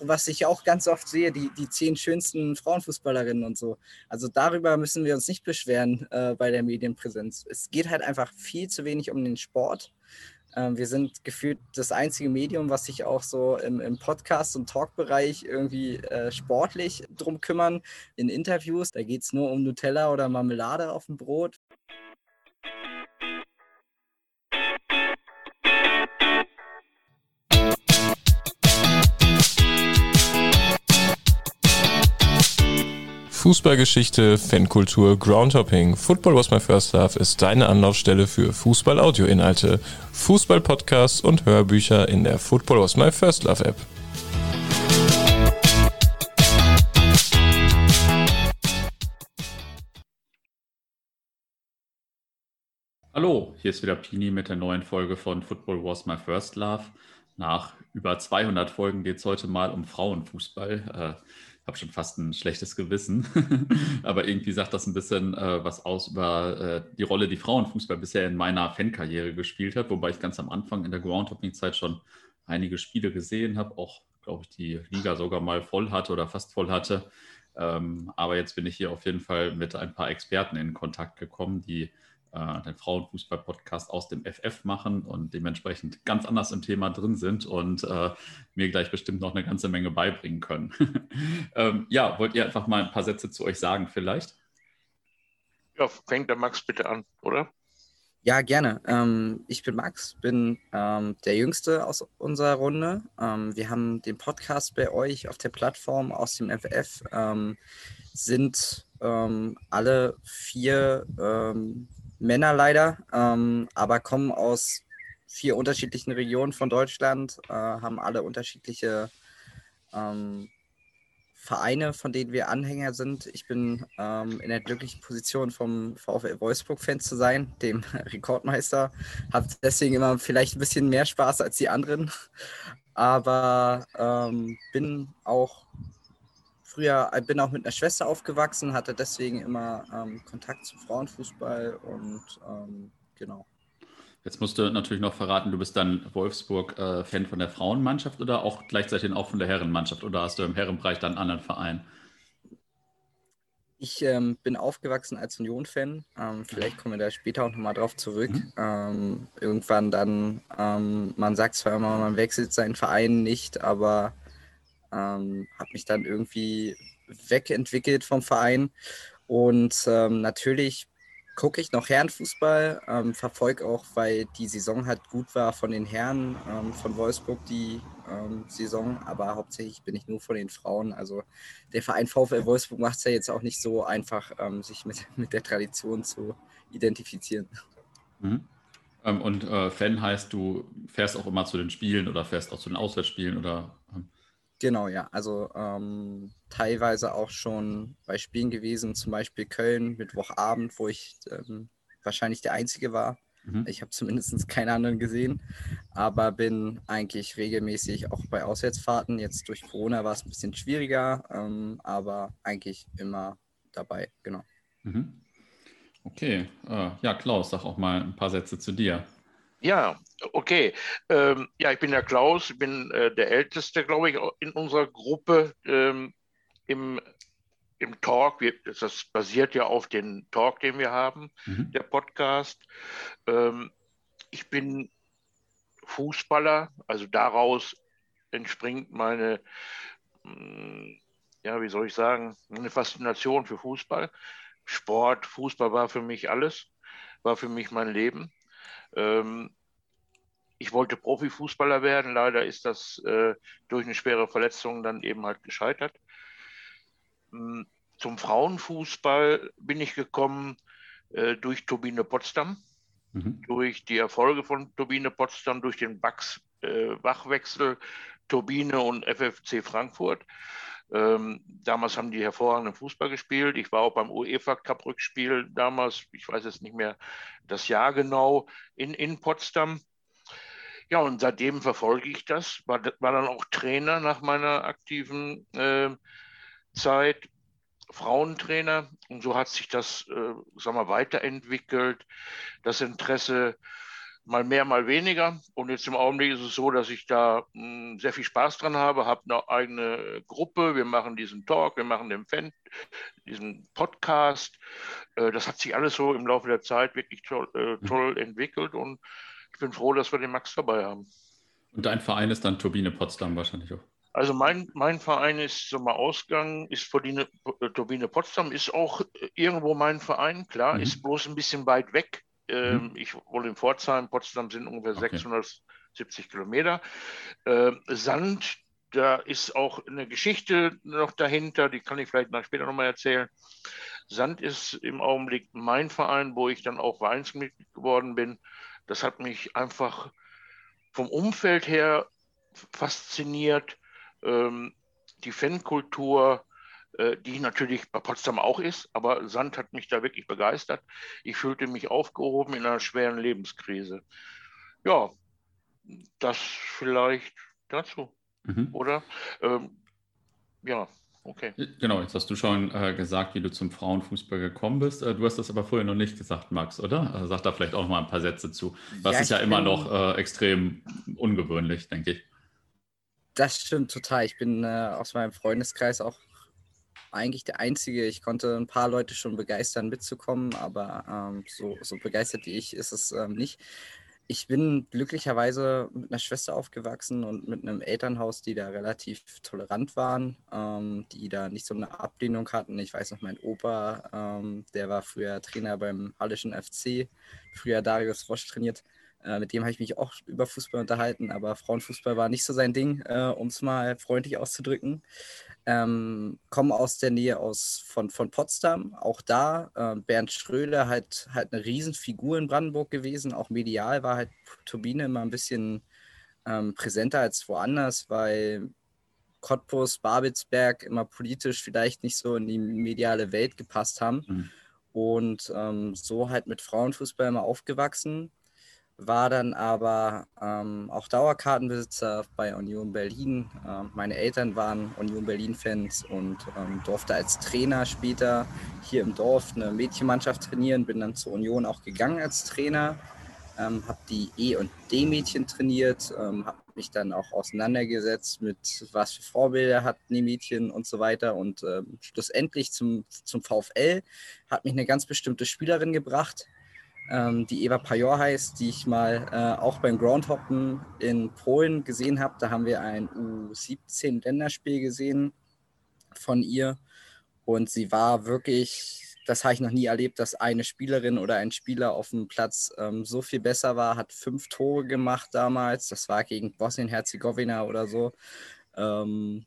was ich auch ganz oft sehe, die, die zehn schönsten Frauenfußballerinnen und so. Also darüber müssen wir uns nicht beschweren äh, bei der Medienpräsenz. Es geht halt einfach viel zu wenig um den Sport. Ähm, wir sind gefühlt das einzige Medium, was sich auch so im, im Podcast- und Talkbereich irgendwie äh, sportlich drum kümmern. In Interviews, da geht es nur um Nutella oder Marmelade auf dem Brot. Fußballgeschichte, Fankultur, Groundhopping. Football was my first love ist deine Anlaufstelle für Fußball-Audio-Inhalte, Fußball-Podcasts und Hörbücher in der Football was my first love App. Hallo, hier ist wieder Pini mit der neuen Folge von Football Was My First Love. Nach über 200 Folgen geht es heute mal um Frauenfußball. Äh, habe schon fast ein schlechtes Gewissen. Aber irgendwie sagt das ein bisschen äh, was aus über äh, die Rolle, die Frauenfußball bisher in meiner Fankarriere gespielt hat, wobei ich ganz am Anfang in der Groundhopping-Zeit schon einige Spiele gesehen habe, auch, glaube ich, die Liga sogar mal voll hatte oder fast voll hatte. Ähm, aber jetzt bin ich hier auf jeden Fall mit ein paar Experten in Kontakt gekommen, die äh, den Frauenfußball-Podcast aus dem FF machen und dementsprechend ganz anders im Thema drin sind und äh, mir gleich bestimmt noch eine ganze Menge beibringen können. ähm, ja, wollt ihr einfach mal ein paar Sätze zu euch sagen vielleicht? Ja, fängt der Max bitte an, oder? Ja, gerne. Ähm, ich bin Max, bin ähm, der Jüngste aus unserer Runde. Ähm, wir haben den Podcast bei euch auf der Plattform aus dem FF. Ähm, sind ähm, alle vier ähm, Männer leider, ähm, aber kommen aus vier unterschiedlichen Regionen von Deutschland, äh, haben alle unterschiedliche ähm, Vereine, von denen wir Anhänger sind. Ich bin ähm, in der glücklichen Position, vom VfL Wolfsburg-Fan zu sein, dem Rekordmeister. Habe deswegen immer vielleicht ein bisschen mehr Spaß als die anderen, aber ähm, bin auch früher, äh, bin auch mit einer Schwester aufgewachsen, hatte deswegen immer ähm, Kontakt zum Frauenfußball und ähm, genau. Jetzt musst du natürlich noch verraten, du bist dann Wolfsburg-Fan äh, von der Frauenmannschaft oder auch gleichzeitig auch von der Herrenmannschaft oder hast du im Herrenbereich dann einen anderen Verein? Ich ähm, bin aufgewachsen als Union-Fan. Ähm, vielleicht kommen wir da später auch nochmal drauf zurück. Mhm. Ähm, irgendwann dann, ähm, man sagt zwar immer, man wechselt seinen Verein nicht, aber ähm, habe mich dann irgendwie wegentwickelt vom Verein. Und ähm, natürlich gucke ich noch Herrenfußball, ähm, verfolge auch, weil die Saison halt gut war von den Herren ähm, von Wolfsburg, die ähm, Saison, aber hauptsächlich bin ich nur von den Frauen. Also der Verein VfL Wolfsburg macht es ja jetzt auch nicht so einfach, ähm, sich mit, mit der Tradition zu identifizieren. Mhm. Ähm, und äh, Fan heißt, du fährst auch immer zu den Spielen oder fährst auch zu den Auswärtsspielen oder? Genau, ja. Also ähm, teilweise auch schon bei Spielen gewesen, zum Beispiel Köln, Mittwochabend, wo ich ähm, wahrscheinlich der Einzige war. Mhm. Ich habe zumindest keine anderen gesehen, aber bin eigentlich regelmäßig auch bei Auswärtsfahrten. Jetzt durch Corona war es ein bisschen schwieriger, ähm, aber eigentlich immer dabei, genau. Mhm. Okay, äh, ja, Klaus, sag auch mal ein paar Sätze zu dir. Ja, okay. Ähm, ja, ich bin der Klaus, ich bin äh, der Älteste, glaube ich, in unserer Gruppe ähm, im, im Talk. Wir, das basiert ja auf dem Talk, den wir haben, mhm. der Podcast. Ähm, ich bin Fußballer, also daraus entspringt meine, hm, ja, wie soll ich sagen, eine Faszination für Fußball. Sport, Fußball war für mich alles, war für mich mein Leben. Ähm, ich wollte Profifußballer werden, leider ist das äh, durch eine schwere Verletzung dann eben halt gescheitert. Ähm, zum Frauenfußball bin ich gekommen äh, durch Turbine Potsdam, mhm. durch die Erfolge von Turbine Potsdam, durch den Wachs, äh, Wachwechsel Turbine und FFC Frankfurt. Ähm, damals haben die hervorragenden Fußball gespielt. Ich war auch beim UEFA Cup Rückspiel damals, ich weiß jetzt nicht mehr das Jahr genau, in, in Potsdam. Ja, und seitdem verfolge ich das, war, war dann auch Trainer nach meiner aktiven äh, Zeit, Frauentrainer. Und so hat sich das, äh, sag mal, weiterentwickelt. Das Interesse mal mehr, mal weniger. Und jetzt im Augenblick ist es so, dass ich da mh, hm, sehr viel Spaß dran habe, habe eine eigene Gruppe, wir machen diesen Talk, wir machen den Fan, diesen Podcast. Äh, das hat sich alles so im Laufe der Zeit wirklich toll, äh, mhm. toll entwickelt und ich bin froh, dass wir den Max dabei haben. Und dein Verein ist dann Turbine Potsdam wahrscheinlich auch. Also mein, mein Verein ist so mal Ausgang, ist Turbine, Turbine Potsdam, ist auch irgendwo mein Verein, klar, mhm. ist bloß ein bisschen weit weg. Ähm, mhm. Ich wohne in Pforzheim, Potsdam sind ungefähr okay. 670 Kilometer. Ähm, Sand, da ist auch eine Geschichte noch dahinter, die kann ich vielleicht nach später nochmal erzählen. Sand ist im Augenblick mein Verein, wo ich dann auch Vereinsmitglied geworden bin. Das hat mich einfach vom Umfeld her fasziniert. Ähm, die Fankultur, die natürlich bei Potsdam auch ist, aber Sand hat mich da wirklich begeistert. Ich fühlte mich aufgehoben in einer schweren Lebenskrise. Ja, das vielleicht dazu, mhm. oder? Ähm, ja, okay. Genau, jetzt hast du schon äh, gesagt, wie du zum Frauenfußball gekommen bist. Äh, du hast das aber vorher noch nicht gesagt, Max, oder? Äh, sag da vielleicht auch noch mal ein paar Sätze zu. Das ja, ist ja immer noch äh, extrem ungewöhnlich, denke ich. Das stimmt total. Ich bin äh, aus meinem Freundeskreis auch eigentlich der Einzige. Ich konnte ein paar Leute schon begeistern, mitzukommen, aber ähm, so, so begeistert wie ich ist es ähm, nicht. Ich bin glücklicherweise mit einer Schwester aufgewachsen und mit einem Elternhaus, die da relativ tolerant waren, ähm, die da nicht so eine Ablehnung hatten. Ich weiß noch, mein Opa, ähm, der war früher Trainer beim Hallischen FC, früher Darius Roche trainiert. Äh, mit dem habe ich mich auch über Fußball unterhalten, aber Frauenfußball war nicht so sein Ding, äh, um es mal freundlich auszudrücken. Ähm, komme aus der Nähe aus, von, von Potsdam, auch da. Äh, Bernd Schröder halt, halt eine Riesenfigur in Brandenburg gewesen, auch medial war halt Turbine immer ein bisschen ähm, präsenter als woanders, weil Cottbus, Babelsberg immer politisch vielleicht nicht so in die mediale Welt gepasst haben. Mhm. Und ähm, so halt mit Frauenfußball immer aufgewachsen war dann aber ähm, auch Dauerkartenbesitzer bei Union Berlin. Ähm, meine Eltern waren Union Berlin-Fans und ähm, durfte als Trainer später hier im Dorf eine Mädchenmannschaft trainieren. Bin dann zur Union auch gegangen als Trainer, ähm, habe die E- und D-Mädchen trainiert, ähm, habe mich dann auch auseinandergesetzt mit, was für Vorbilder hatten die Mädchen und so weiter. Und ähm, schlussendlich zum, zum VfL hat mich eine ganz bestimmte Spielerin gebracht, ähm, die Eva Pajor heißt, die ich mal äh, auch beim Groundhoppen in Polen gesehen habe. Da haben wir ein U17-Länderspiel gesehen von ihr. Und sie war wirklich, das habe ich noch nie erlebt, dass eine Spielerin oder ein Spieler auf dem Platz ähm, so viel besser war, hat fünf Tore gemacht damals. Das war gegen Bosnien-Herzegowina oder so. Ähm,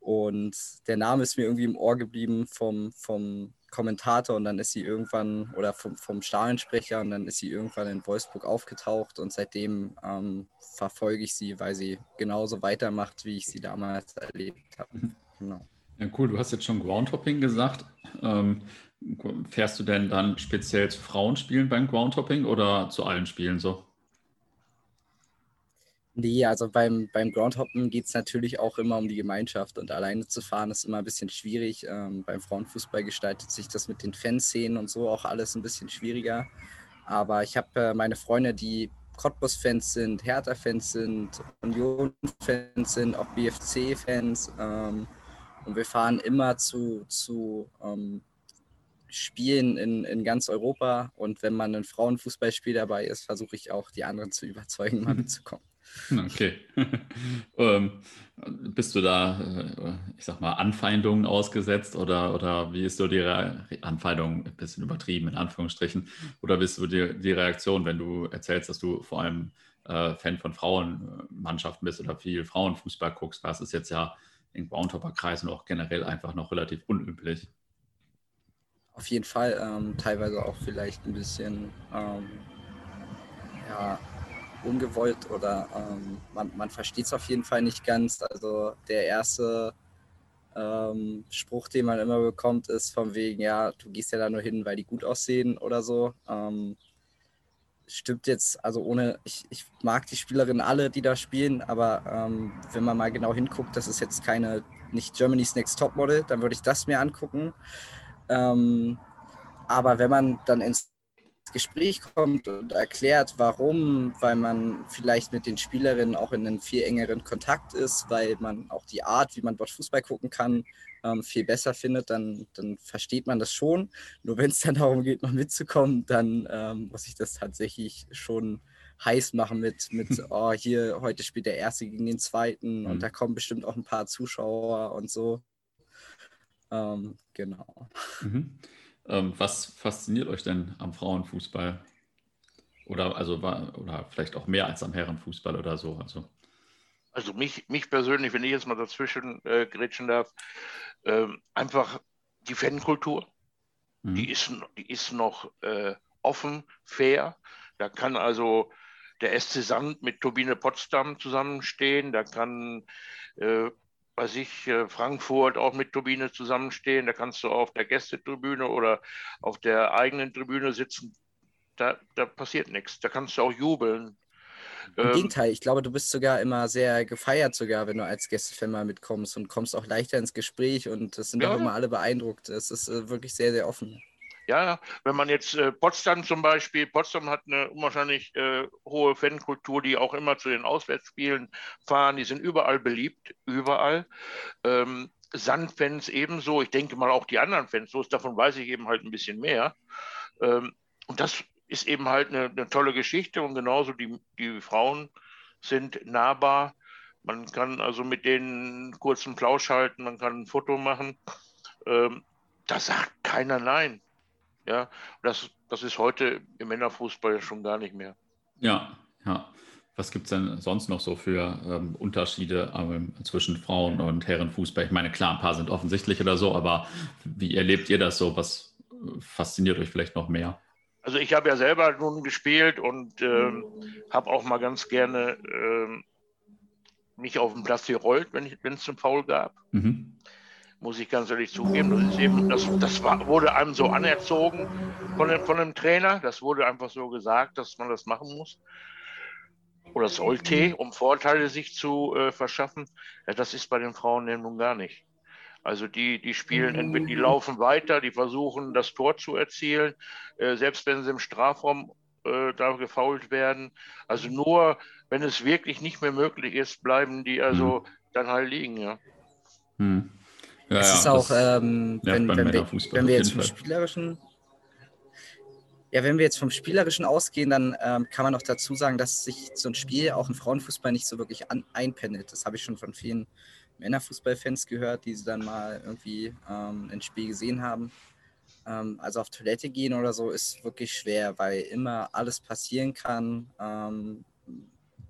und der Name ist mir irgendwie im Ohr geblieben vom, vom Kommentator und dann ist sie irgendwann oder vom, vom Stadionsprecher und dann ist sie irgendwann in Wolfsburg aufgetaucht und seitdem ähm, verfolge ich sie, weil sie genauso weitermacht, wie ich sie damals erlebt habe. Mhm. Genau. Ja, cool. Du hast jetzt schon Groundhopping gesagt. Ähm, fährst du denn dann speziell zu Frauenspielen beim Groundhopping oder zu allen Spielen so? Nee, also beim, beim Groundhoppen geht es natürlich auch immer um die Gemeinschaft und alleine zu fahren ist immer ein bisschen schwierig. Ähm, beim Frauenfußball gestaltet sich das mit den Fanszenen und so auch alles ein bisschen schwieriger. Aber ich habe äh, meine Freunde, die Cottbus-Fans sind, Hertha-Fans sind, Union-Fans sind, auch BFC-Fans. Ähm, und wir fahren immer zu, zu ähm, Spielen in, in ganz Europa. Und wenn man ein Frauenfußballspiel dabei ist, versuche ich auch die anderen zu überzeugen, mal mitzukommen. Okay. ähm, bist du da, äh, ich sag mal, Anfeindungen ausgesetzt oder, oder wie ist so die Re Anfeindung, ein bisschen übertrieben in Anführungsstrichen, oder bist du die, die Reaktion, wenn du erzählst, dass du vor allem äh, Fan von Frauenmannschaften bist oder viel Frauenfußball guckst? Das ist jetzt ja in Groundhopper-Kreisen auch generell einfach noch relativ unüblich. Auf jeden Fall, ähm, teilweise auch vielleicht ein bisschen, ähm, ja, ungewollt oder ähm, man, man versteht es auf jeden Fall nicht ganz. Also der erste ähm, Spruch, den man immer bekommt, ist von wegen, ja, du gehst ja da nur hin, weil die gut aussehen oder so. Ähm, stimmt jetzt, also ohne, ich, ich mag die Spielerinnen alle, die da spielen, aber ähm, wenn man mal genau hinguckt, das ist jetzt keine, nicht Germany's Next Top Model, dann würde ich das mir angucken. Ähm, aber wenn man dann ins Gespräch kommt und erklärt, warum, weil man vielleicht mit den Spielerinnen auch in einem viel engeren Kontakt ist, weil man auch die Art, wie man dort Fußball gucken kann, ähm, viel besser findet, dann, dann versteht man das schon. Nur wenn es dann darum geht, noch mitzukommen, dann ähm, muss ich das tatsächlich schon heiß machen mit, mit oh, hier, heute spielt der Erste gegen den Zweiten mhm. und da kommen bestimmt auch ein paar Zuschauer und so. Ähm, genau. Mhm. Ähm, was fasziniert euch denn am Frauenfußball? Oder also oder vielleicht auch mehr als am Herrenfußball oder so? Also, also mich, mich persönlich, wenn ich jetzt mal dazwischen äh, grätschen darf, äh, einfach die Fankultur. Mhm. Die, ist, die ist noch äh, offen, fair. Da kann also der SC Sand mit Turbine Potsdam zusammenstehen. Da kann äh, bei sich äh, Frankfurt auch mit Turbine zusammenstehen. Da kannst du auf der Gästetribüne oder auf der eigenen Tribüne sitzen. Da, da passiert nichts. Da kannst du auch jubeln. Im ähm, Gegenteil, ich glaube, du bist sogar immer sehr gefeiert, sogar, wenn du als Gästefan mal mitkommst und kommst auch leichter ins Gespräch und es sind ja. auch immer alle beeindruckt. Es ist äh, wirklich sehr, sehr offen. Ja, wenn man jetzt äh, Potsdam zum Beispiel, Potsdam hat eine unwahrscheinlich äh, hohe Fankultur, die auch immer zu den Auswärtsspielen fahren. Die sind überall beliebt, überall. Ähm, Sandfans ebenso. Ich denke mal auch die anderen Fans. So davon weiß ich eben halt ein bisschen mehr. Ähm, und das ist eben halt eine, eine, tolle Geschichte. Und genauso die, die Frauen sind nahbar. Man kann also mit denen kurzen Plausch halten, man kann ein Foto machen. Ähm, da sagt keiner Nein. Ja, das, das ist heute im Männerfußball schon gar nicht mehr. Ja, ja. Was gibt es denn sonst noch so für ähm, Unterschiede ähm, zwischen Frauen- und Herrenfußball? Ich meine, klar, ein paar sind offensichtlich oder so, aber wie erlebt ihr das so? Was äh, fasziniert euch vielleicht noch mehr? Also ich habe ja selber nun gespielt und ähm, habe auch mal ganz gerne ähm, mich auf dem Platz gerollt, wenn es einen Foul gab. Mhm muss ich ganz ehrlich zugeben. Das, ist eben, das, das war, wurde einem so anerzogen von dem, von dem Trainer. Das wurde einfach so gesagt, dass man das machen muss oder sollte, um Vorteile sich zu äh, verschaffen. Ja, das ist bei den Frauen ja nun gar nicht. Also die, die spielen, entweder die laufen weiter, die versuchen das Tor zu erzielen, äh, selbst wenn sie im Strafraum äh, da gefault werden. Also nur, wenn es wirklich nicht mehr möglich ist, bleiben die also hm. dann halt liegen, ja. Hm. Ja, es ist auch, ähm, wenn, wenn, wir, wenn, wir, jetzt vom Spielerischen ja, wenn wir jetzt vom Spielerischen ausgehen, dann ähm, kann man noch dazu sagen, dass sich so ein Spiel auch im Frauenfußball nicht so wirklich an, einpendelt. Das habe ich schon von vielen Männerfußballfans gehört, die sie dann mal irgendwie ähm, ein Spiel gesehen haben. Ähm, also auf Toilette gehen oder so ist wirklich schwer, weil immer alles passieren kann. Ähm,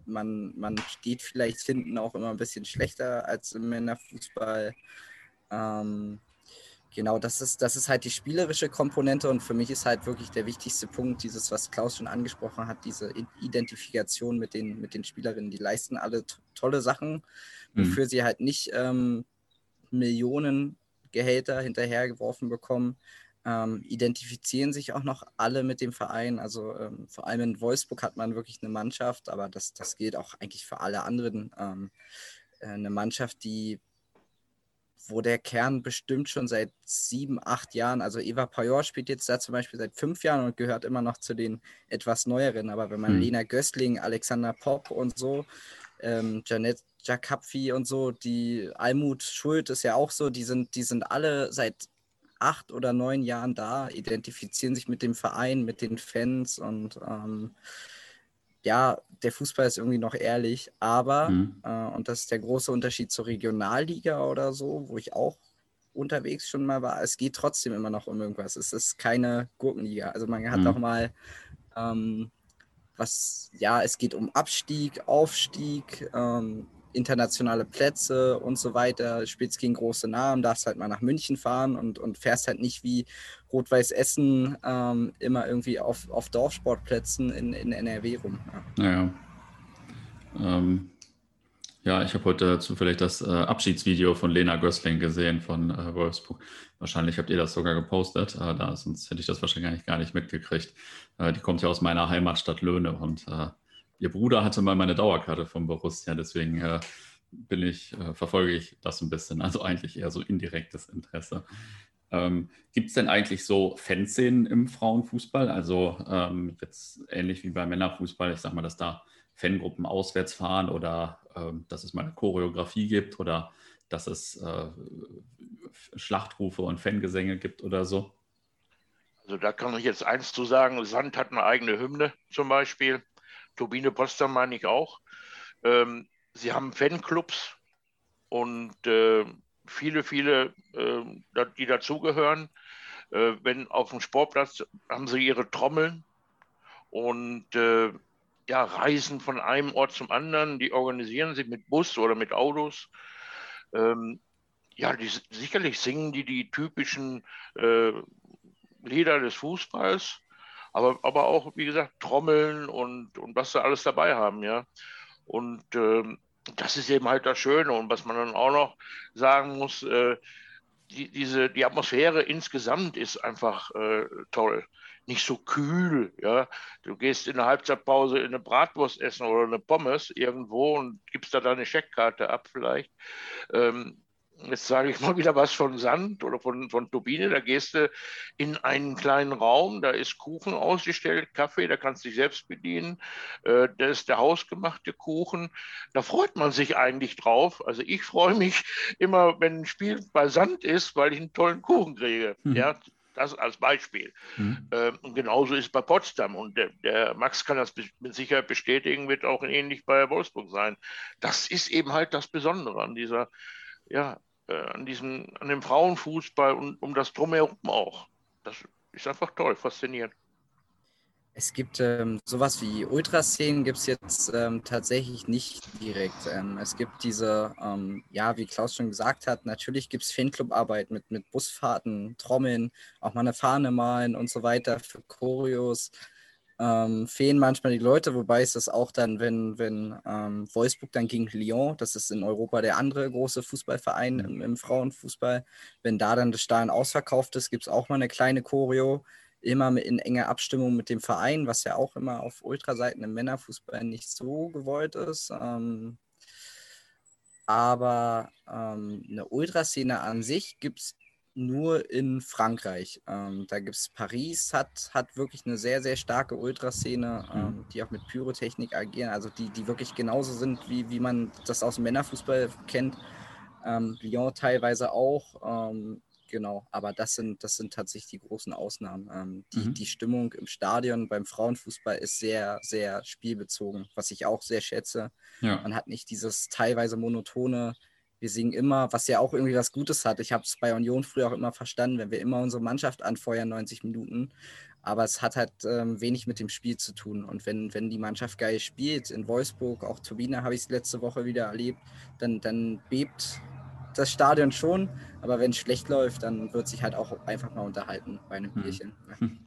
man, man steht vielleicht hinten auch immer ein bisschen schlechter als im Männerfußball. Ähm, genau, das ist, das ist halt die spielerische Komponente und für mich ist halt wirklich der wichtigste Punkt, dieses, was Klaus schon angesprochen hat, diese Identifikation mit den, mit den Spielerinnen. Die leisten alle tolle Sachen, mhm. wofür mhm. sie halt nicht ähm, Millionen Gehälter hinterhergeworfen bekommen. Ähm, identifizieren sich auch noch alle mit dem Verein. Also ähm, vor allem in Wolfsburg hat man wirklich eine Mannschaft, aber das, das gilt auch eigentlich für alle anderen. Ähm, äh, eine Mannschaft, die wo der Kern bestimmt schon seit sieben, acht Jahren, also Eva Pajor spielt jetzt da zum Beispiel seit fünf Jahren und gehört immer noch zu den etwas neueren. Aber wenn man mhm. Lena Gößling, Alexander Popp und so, ähm, Janet Jakapfi und so, die Almut Schuld ist ja auch so, die sind, die sind alle seit acht oder neun Jahren da, identifizieren sich mit dem Verein, mit den Fans und ähm, ja, der Fußball ist irgendwie noch ehrlich, aber, mhm. äh, und das ist der große Unterschied zur Regionalliga oder so, wo ich auch unterwegs schon mal war, es geht trotzdem immer noch um irgendwas. Es ist keine Gurkenliga. Also man hat mhm. auch mal ähm, was, ja, es geht um Abstieg, Aufstieg, ähm, internationale Plätze und so weiter, spielst gegen große Namen, darfst halt mal nach München fahren und, und fährst halt nicht wie Rot-Weiß Essen ähm, immer irgendwie auf, auf Dorfsportplätzen in, in NRW rum. Ja, ja. Ähm, ja ich habe heute zufällig das äh, Abschiedsvideo von Lena Gößling gesehen von äh, Wolfsburg. Wahrscheinlich habt ihr das sogar gepostet, äh, da, sonst hätte ich das wahrscheinlich gar nicht mitgekriegt. Äh, die kommt ja aus meiner Heimatstadt Löhne und äh, ihr Bruder hatte mal meine Dauerkarte vom Borussia, deswegen äh, bin ich, äh, verfolge ich das ein bisschen. Also eigentlich eher so indirektes Interesse. Ähm, Gibt es denn eigentlich so Fanszenen im Frauenfußball? Also ähm, jetzt ähnlich wie beim Männerfußball, ich sag mal, dass da Fangruppen auswärts fahren oder ähm, dass es mal eine Choreografie gibt oder dass es äh, Schlachtrufe und Fangesänge gibt oder so? Also da kann ich jetzt eins zu sagen, Sand hat eine eigene Hymne zum Beispiel. Turbine Potsdam meine ich auch. Ähm, sie haben Fanclubs und äh, viele, viele, äh, die dazugehören. Äh, wenn auf dem Sportplatz haben sie ihre Trommeln und äh, ja, reisen von einem Ort zum anderen. Die organisieren sie mit Bus oder mit Autos. Ähm, ja, die, sicherlich singen die die typischen äh, Lieder des Fußballs, aber, aber auch, wie gesagt, Trommeln und, und was sie alles dabei haben, ja. Und ähm, das ist eben halt das Schöne. Und was man dann auch noch sagen muss, äh, die, diese, die Atmosphäre insgesamt ist einfach äh, toll. Nicht so kühl, ja. Du gehst in der Halbzeitpause in eine Bratwurst essen oder eine Pommes irgendwo und gibst da deine Scheckkarte ab vielleicht. Ähm, jetzt sage ich mal wieder was von Sand oder von, von Turbine, da gehst du in einen kleinen Raum, da ist Kuchen ausgestellt, Kaffee, da kannst du dich selbst bedienen, äh, da ist der hausgemachte Kuchen, da freut man sich eigentlich drauf. Also ich freue mich immer, wenn ein Spiel bei Sand ist, weil ich einen tollen Kuchen kriege. Mhm. Ja, das als Beispiel. Mhm. Ähm, und genauso ist es bei Potsdam. Und der, der, Max kann das mit Sicherheit bestätigen, wird auch ähnlich bei Wolfsburg sein. Das ist eben halt das Besondere an dieser ja, äh, an, diesem, an dem Frauenfußball und um das Drumherum auch. Das ist einfach toll, faszinierend. Es gibt ähm, sowas wie Ultraszenen, gibt es jetzt ähm, tatsächlich nicht direkt. Ähm, es gibt diese, ähm, ja, wie Klaus schon gesagt hat, natürlich gibt es Fanclubarbeit mit, mit Busfahrten, Trommeln, auch mal eine Fahne malen und so weiter für Choreos ähm, fehlen manchmal die Leute, wobei es das auch dann, wenn, wenn ähm, Wolfsburg dann gegen Lyon, das ist in Europa der andere große Fußballverein im, im Frauenfußball, wenn da dann das Stadion ausverkauft ist, gibt es auch mal eine kleine Choreo, immer in enger Abstimmung mit dem Verein, was ja auch immer auf Ultraseiten im Männerfußball nicht so gewollt ist. Ähm, aber ähm, eine Ultraszene an sich gibt es nur in Frankreich. Ähm, da gibt es Paris, hat, hat wirklich eine sehr, sehr starke Ultraszene, mhm. ähm, die auch mit Pyrotechnik agieren, also die, die wirklich genauso sind, wie, wie man das aus dem Männerfußball kennt. Ähm, Lyon teilweise auch. Ähm, genau, aber das sind, das sind tatsächlich die großen Ausnahmen. Ähm, die, mhm. die Stimmung im Stadion beim Frauenfußball ist sehr, sehr spielbezogen, was ich auch sehr schätze. Ja. Man hat nicht dieses teilweise monotone wir singen immer, was ja auch irgendwie was Gutes hat. Ich habe es bei Union früher auch immer verstanden, wenn wir immer unsere Mannschaft anfeuern, 90 Minuten. Aber es hat halt ähm, wenig mit dem Spiel zu tun. Und wenn, wenn die Mannschaft geil spielt, in Wolfsburg, auch Turbine habe ich es letzte Woche wieder erlebt, dann, dann bebt das Stadion schon. Aber wenn es schlecht läuft, dann wird sich halt auch einfach mal unterhalten bei einem hm. Bierchen. Hm.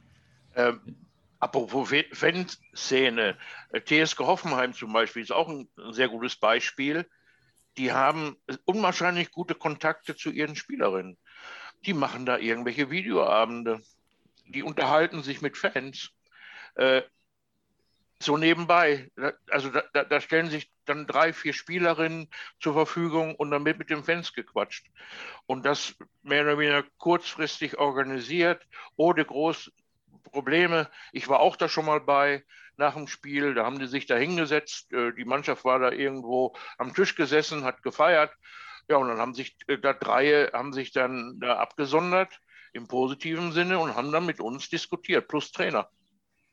Ähm, apropos Fanszene, äh, TSG Hoffenheim zum Beispiel ist auch ein sehr gutes Beispiel die haben unwahrscheinlich gute Kontakte zu ihren Spielerinnen. Die machen da irgendwelche Videoabende. Die unterhalten sich mit Fans. Äh, so nebenbei. Also da, da, stellen sich dann drei, vier Spielerinnen zur Verfügung und dann wird mit den Fans gequatscht. Und das mehr oder weniger kurzfristig organisiert, ohne große Probleme. Ich war auch da schon mal bei nach dem Spiel. Da haben die sich da hingesetzt. Äh, die Mannschaft war da irgendwo am Tisch gesessen, hat gefeiert. Ja, und dann haben sich äh, da drei haben sich dann da abgesondert im positiven Sinne und haben dann mit uns diskutiert, plus Trainer.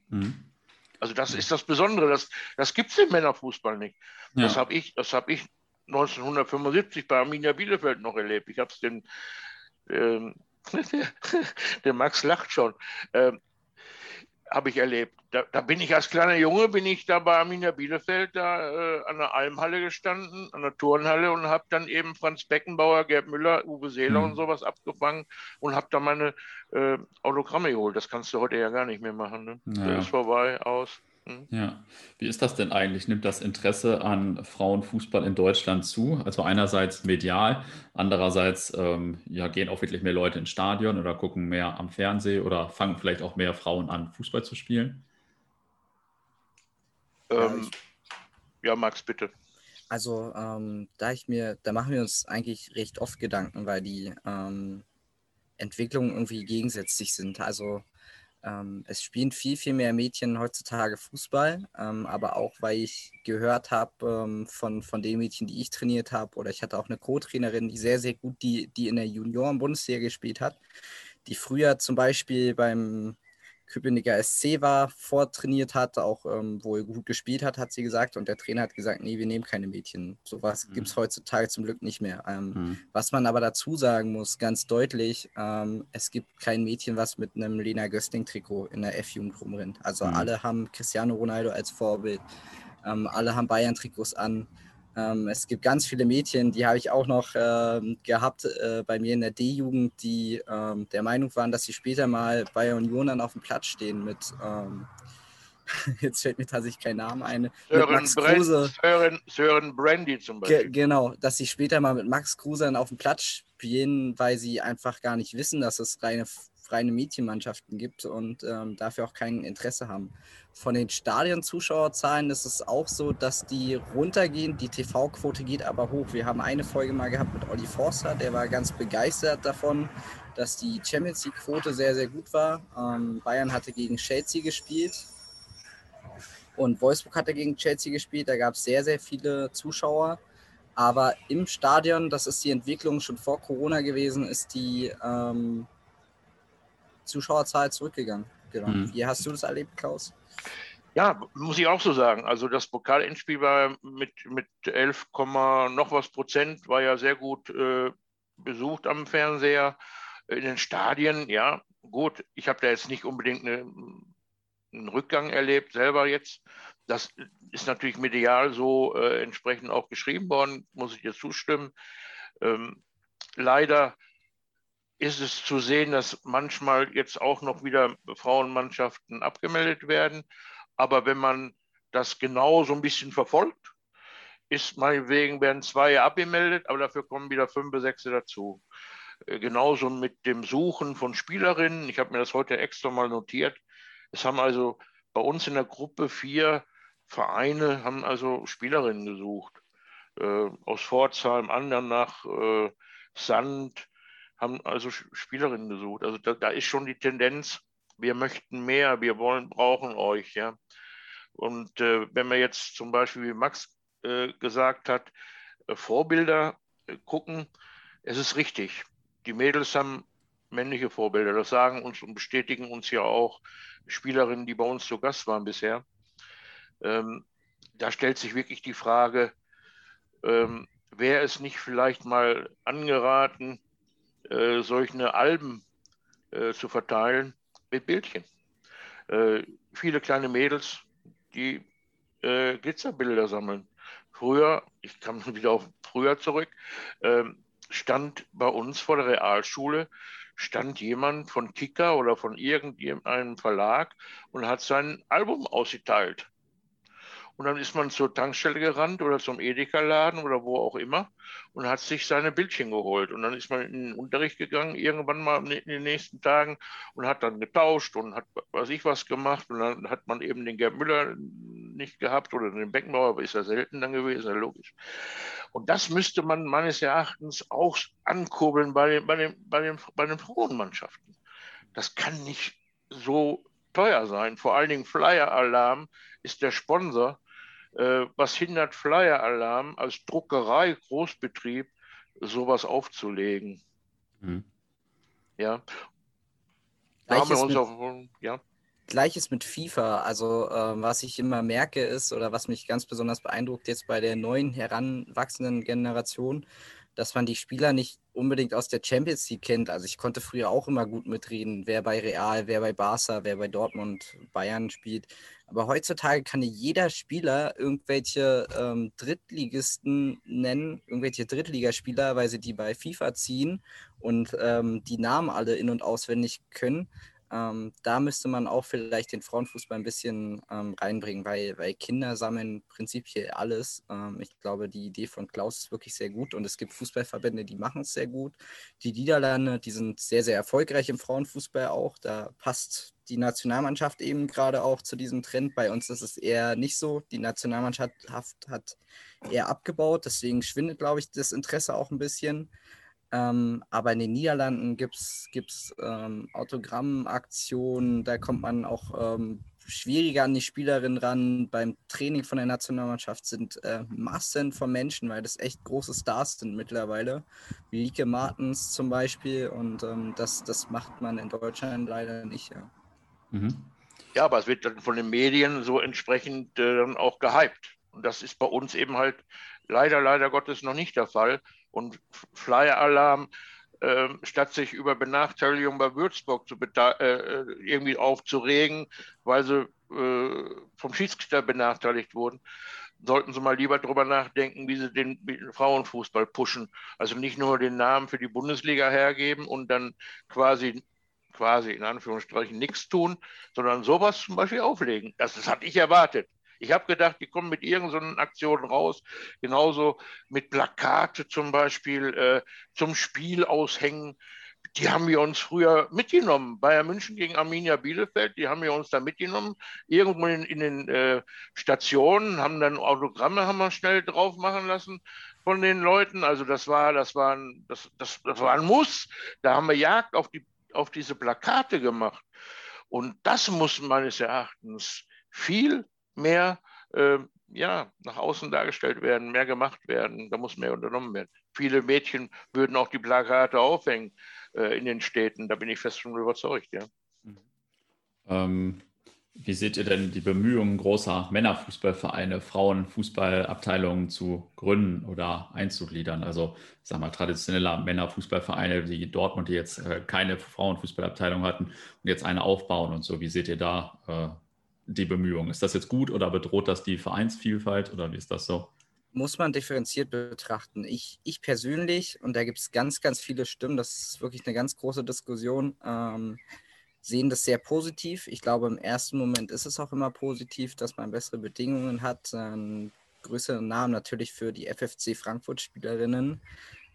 Mhm. Also das ist das Besondere. Das, das gibt es im Männerfußball nicht. Ja. Das habe ich, hab ich 1975 bei Arminia Bielefeld noch erlebt. Ich habe es den, ähm, der Max lacht schon. Ähm, habe ich erlebt. Da, da, bin ich als kleiner Junge, bin ich da bei Arminia Bielefeld da äh, an der Almhalle gestanden, an der Turnhalle und habe dann eben Franz Beckenbauer, Gerd Müller, Uwe Seeler mhm. und sowas abgefangen und habe da meine äh, Autogramme geholt. Das kannst du heute ja gar nicht mehr machen. Ne? Ja. Der ist vorbei, aus. Hm? Ja, wie ist das denn eigentlich? Nimmt das Interesse an Frauenfußball in Deutschland zu? Also einerseits medial, andererseits ähm, ja, gehen auch wirklich mehr Leute ins Stadion oder gucken mehr am Fernsehen oder fangen vielleicht auch mehr Frauen an, Fußball zu spielen? Ähm, ja, Max, bitte. Also ähm, da ich mir, da machen wir uns eigentlich recht oft Gedanken, weil die, ähm, Entwicklungen irgendwie gegensätzlich sind. Also ähm, es spielen viel, viel mehr Mädchen heutzutage Fußball, ähm, aber auch, weil ich gehört habe ähm, von, von den Mädchen, die ich trainiert habe, oder ich hatte auch eine Co-Trainerin, die sehr, sehr gut, die, die in der Junioren-Bundesliga gespielt hat, die früher zum Beispiel beim Köpenicker SC war, vortrainiert hat, auch ähm, wo er gut gespielt hat, hat sie gesagt. Und der Trainer hat gesagt, nee, wir nehmen keine Mädchen. Sowas mhm. gibt es heutzutage zum Glück nicht mehr. Ähm, mhm. Was man aber dazu sagen muss, ganz deutlich, ähm, es gibt kein Mädchen, was mit einem Lena Gösting-Trikot in der F-Jugend rumrennt. Also mhm. alle haben Cristiano Ronaldo als Vorbild. Ähm, alle haben Bayern-Trikots an. Ähm, es gibt ganz viele Mädchen, die habe ich auch noch ähm, gehabt äh, bei mir in der D-Jugend, die ähm, der Meinung waren, dass sie später mal bei Union dann auf dem Platz stehen mit, ähm, jetzt fällt mir tatsächlich kein Name ein, Sören, Max Kruse. Sören, Sören Brandy zum Beispiel. Ge genau, dass sie später mal mit Max Kruse auf dem Platz spielen, weil sie einfach gar nicht wissen, dass es reine reine Mädchenmannschaften gibt und ähm, dafür auch kein Interesse haben. Von den Stadionzuschauerzahlen ist es auch so, dass die runtergehen. Die TV-Quote geht aber hoch. Wir haben eine Folge mal gehabt mit Olli Forster, der war ganz begeistert davon, dass die Champions League-Quote sehr, sehr gut war. Ähm, Bayern hatte gegen Chelsea gespielt und Wolfsburg hatte gegen Chelsea gespielt. Da gab es sehr, sehr viele Zuschauer. Aber im Stadion, das ist die Entwicklung schon vor Corona gewesen, ist die ähm, Zuschauerzahl zurückgegangen. Genau. Mhm. Wie hast du das erlebt, Klaus? Ja, muss ich auch so sagen. Also das Pokalendspiel war mit, mit 11, noch was Prozent, war ja sehr gut äh, besucht am Fernseher. In den Stadien, ja, gut. Ich habe da jetzt nicht unbedingt eine, einen Rückgang erlebt, selber jetzt. Das ist natürlich medial so äh, entsprechend auch geschrieben worden, muss ich dir zustimmen. Ähm, leider ist es zu sehen, dass manchmal jetzt auch noch wieder Frauenmannschaften abgemeldet werden. Aber wenn man das genau so ein bisschen verfolgt, ist meinetwegen werden zwei abgemeldet, aber dafür kommen wieder fünf, sechs dazu. Äh, genauso mit dem Suchen von Spielerinnen. Ich habe mir das heute extra mal notiert. Es haben also bei uns in der Gruppe vier Vereine haben also Spielerinnen gesucht. Äh, aus Pforzheim, Andernach, äh, Sand, haben also Spielerinnen gesucht. Also da, da, ist schon die Tendenz, wir möchten mehr, wir wollen, brauchen euch, ja. Und äh, wenn man jetzt zum Beispiel, wie Max äh, gesagt hat, äh, Vorbilder äh, gucken, es ist richtig. Die Mädels haben männliche Vorbilder. Das sagen uns und bestätigen uns ja auch Spielerinnen, die bei uns zu Gast waren bisher. Ähm, da stellt sich wirklich die Frage, ähm, wäre es nicht vielleicht mal angeraten, äh, solche Alben äh, zu verteilen mit Bildchen. Äh, viele kleine Mädels, die äh, Glitzerbilder sammeln. Früher, ich kam wieder auf früher zurück, ähm, stand bei uns vor der Realschule, stand jemand von Kicker oder von irgendeinem Verlag und hat sein Album ausgeteilt. Und dann ist man zur Tankstelle gerannt oder zum Edeka-Laden oder wo auch immer und hat sich seine Bildchen geholt. Und dann ist man in den Unterricht gegangen, irgendwann mal in den nächsten Tagen und hat dann getauscht und hat was ich was gemacht. Und dann hat man eben den Gerd Müller nicht gehabt oder den Beckenbauer, aber ist ja selten dann gewesen, ja logisch. Und das müsste man meines Erachtens auch ankurbeln bei den, bei den, bei den, bei den Frauenmannschaften. Das kann nicht so teuer sein. Vor allen Dingen Flyer Alarm ist der Sponsor was hindert Flyer Alarm als Druckerei, Großbetrieb, sowas aufzulegen? Mhm. Ja. Uns mit, auf, ja. Gleiches mit FIFA. Also, äh, was ich immer merke, ist, oder was mich ganz besonders beeindruckt jetzt bei der neuen heranwachsenden Generation, dass man die Spieler nicht unbedingt aus der Champions League kennt. Also ich konnte früher auch immer gut mitreden, wer bei Real, wer bei Barca, wer bei Dortmund, Bayern spielt. Aber heutzutage kann jeder Spieler irgendwelche ähm, Drittligisten nennen, irgendwelche Drittligaspieler, weil sie die bei FIFA ziehen und ähm, die Namen alle in- und auswendig können. Ähm, da müsste man auch vielleicht den Frauenfußball ein bisschen ähm, reinbringen, weil, weil Kinder sammeln prinzipiell alles. Ähm, ich glaube, die Idee von Klaus ist wirklich sehr gut und es gibt Fußballverbände, die machen es sehr gut. Die Niederlande, die sind sehr, sehr erfolgreich im Frauenfußball auch. Da passt die Nationalmannschaft eben gerade auch zu diesem Trend. Bei uns ist es eher nicht so. Die Nationalmannschaft hat eher abgebaut, deswegen schwindet, glaube ich, das Interesse auch ein bisschen. Ähm, aber in den Niederlanden gibt es ähm, Autogrammaktionen, da kommt man auch ähm, schwieriger an die Spielerin ran. Beim Training von der Nationalmannschaft sind äh, Massen von Menschen, weil das echt große Stars sind mittlerweile. Wie Lieke Martens zum Beispiel. Und ähm, das, das macht man in Deutschland leider nicht. Ja. Mhm. ja, aber es wird dann von den Medien so entsprechend äh, dann auch gehypt. Und das ist bei uns eben halt leider, leider Gottes noch nicht der Fall. Und Flyer-Alarm äh, statt sich über Benachteiligung bei Würzburg zu äh, irgendwie aufzuregen, weil sie äh, vom Schiedsrichter benachteiligt wurden, sollten sie mal lieber darüber nachdenken, wie sie den Frauenfußball pushen. Also nicht nur den Namen für die Bundesliga hergeben und dann quasi quasi in Anführungsstrichen nichts tun, sondern sowas zum Beispiel auflegen. Das, das hatte ich erwartet. Ich habe gedacht, die kommen mit irgendeinen Aktionen raus, genauso mit Plakate zum Beispiel äh, zum Spiel aushängen. Die haben wir uns früher mitgenommen. Bayern München gegen Arminia Bielefeld, die haben wir uns da mitgenommen. Irgendwo in, in den äh, Stationen haben dann Autogramme haben wir schnell drauf machen lassen von den Leuten. Also das war, das war ein, das, das, das war ein Muss. Da haben wir Jagd auf, die, auf diese Plakate gemacht. Und das muss meines Erachtens viel mehr äh, ja, nach außen dargestellt werden, mehr gemacht werden. Da muss mehr unternommen werden. Viele Mädchen würden auch die Plakate aufhängen äh, in den Städten. Da bin ich fest von überzeugt. Ja. Ähm, wie seht ihr denn die Bemühungen großer Männerfußballvereine, Frauenfußballabteilungen zu gründen oder einzugliedern? Also, sag mal, traditionelle Männerfußballvereine wie Dortmund, die jetzt äh, keine Frauenfußballabteilung hatten und jetzt eine aufbauen und so. Wie seht ihr da äh, die Bemühungen? Ist das jetzt gut oder bedroht das die Vereinsvielfalt oder wie ist das so? Muss man differenziert betrachten. Ich, ich persönlich, und da gibt es ganz, ganz viele Stimmen, das ist wirklich eine ganz große Diskussion, ähm, sehen das sehr positiv. Ich glaube, im ersten Moment ist es auch immer positiv, dass man bessere Bedingungen hat. Einen größeren Namen natürlich für die FFC Frankfurt-Spielerinnen.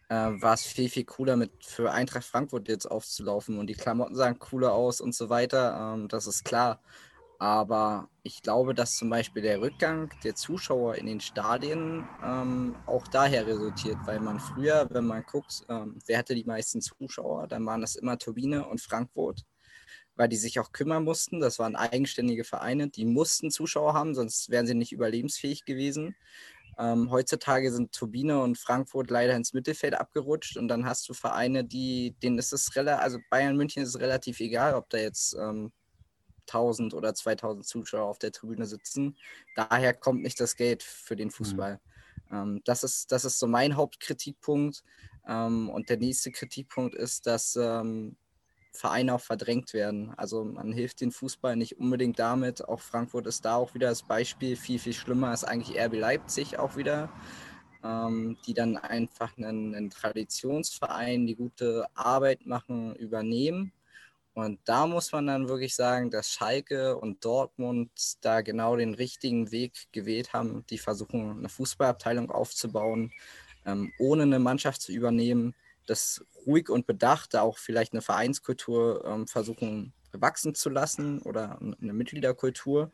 Äh, war es viel, viel cooler, mit für Eintracht Frankfurt jetzt aufzulaufen und die Klamotten sahen cooler aus und so weiter. Ähm, das ist klar. Aber ich glaube, dass zum Beispiel der Rückgang der Zuschauer in den Stadien ähm, auch daher resultiert, weil man früher, wenn man guckt, ähm, wer hatte die meisten Zuschauer, dann waren das immer Turbine und Frankfurt, weil die sich auch kümmern mussten. Das waren eigenständige Vereine, die mussten Zuschauer haben, sonst wären sie nicht überlebensfähig gewesen. Ähm, heutzutage sind Turbine und Frankfurt leider ins Mittelfeld abgerutscht und dann hast du Vereine, die, denen ist es relativ, also Bayern München ist es relativ egal, ob da jetzt ähm, 1000 oder 2000 Zuschauer auf der Tribüne sitzen. Daher kommt nicht das Geld für den Fußball. Mhm. Ähm, das, ist, das ist so mein Hauptkritikpunkt. Ähm, und der nächste Kritikpunkt ist, dass ähm, Vereine auch verdrängt werden. Also man hilft den Fußball nicht unbedingt damit. Auch Frankfurt ist da auch wieder das Beispiel. Viel, viel schlimmer ist eigentlich RB Leipzig auch wieder, ähm, die dann einfach einen, einen Traditionsverein, die gute Arbeit machen, übernehmen und da muss man dann wirklich sagen, dass Schalke und Dortmund da genau den richtigen Weg gewählt haben. Die versuchen, eine Fußballabteilung aufzubauen, ähm, ohne eine Mannschaft zu übernehmen, das ruhig und bedacht, da auch vielleicht eine Vereinskultur ähm, versuchen wachsen zu lassen oder eine Mitgliederkultur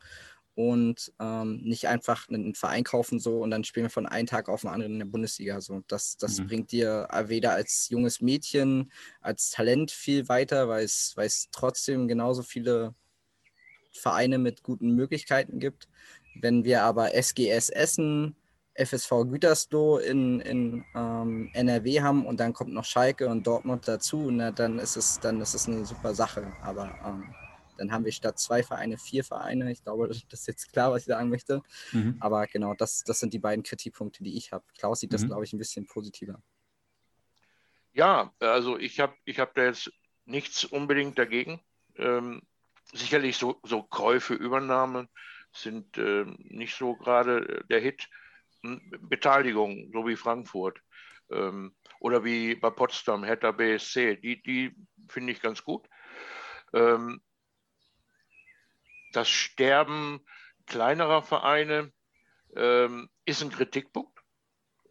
und ähm, nicht einfach einen Verein kaufen so und dann spielen wir von einem Tag auf den anderen in der Bundesliga. So. Das, das mhm. bringt dir weder als junges Mädchen, als Talent viel weiter, weil es, weil es trotzdem genauso viele Vereine mit guten Möglichkeiten gibt. Wenn wir aber SGS Essen, FSV Gütersloh in, in ähm, NRW haben und dann kommt noch Schalke und Dortmund dazu, na, dann ist es, dann ist es eine super Sache. Aber ähm, dann haben wir statt zwei Vereine vier Vereine. Ich glaube, das ist jetzt klar, was ich sagen möchte. Mhm. Aber genau, das, das sind die beiden Kritikpunkte, die ich habe. Klaus sieht das, mhm. glaube ich, ein bisschen positiver. Ja, also ich habe ich hab da jetzt nichts unbedingt dagegen. Ähm, sicherlich so, so Käufe, Übernahmen sind äh, nicht so gerade der Hit. Hm, Beteiligung, so wie Frankfurt ähm, oder wie bei Potsdam, Hertha BSC, die, die finde ich ganz gut. Ähm, das Sterben kleinerer Vereine ähm, ist ein Kritikpunkt,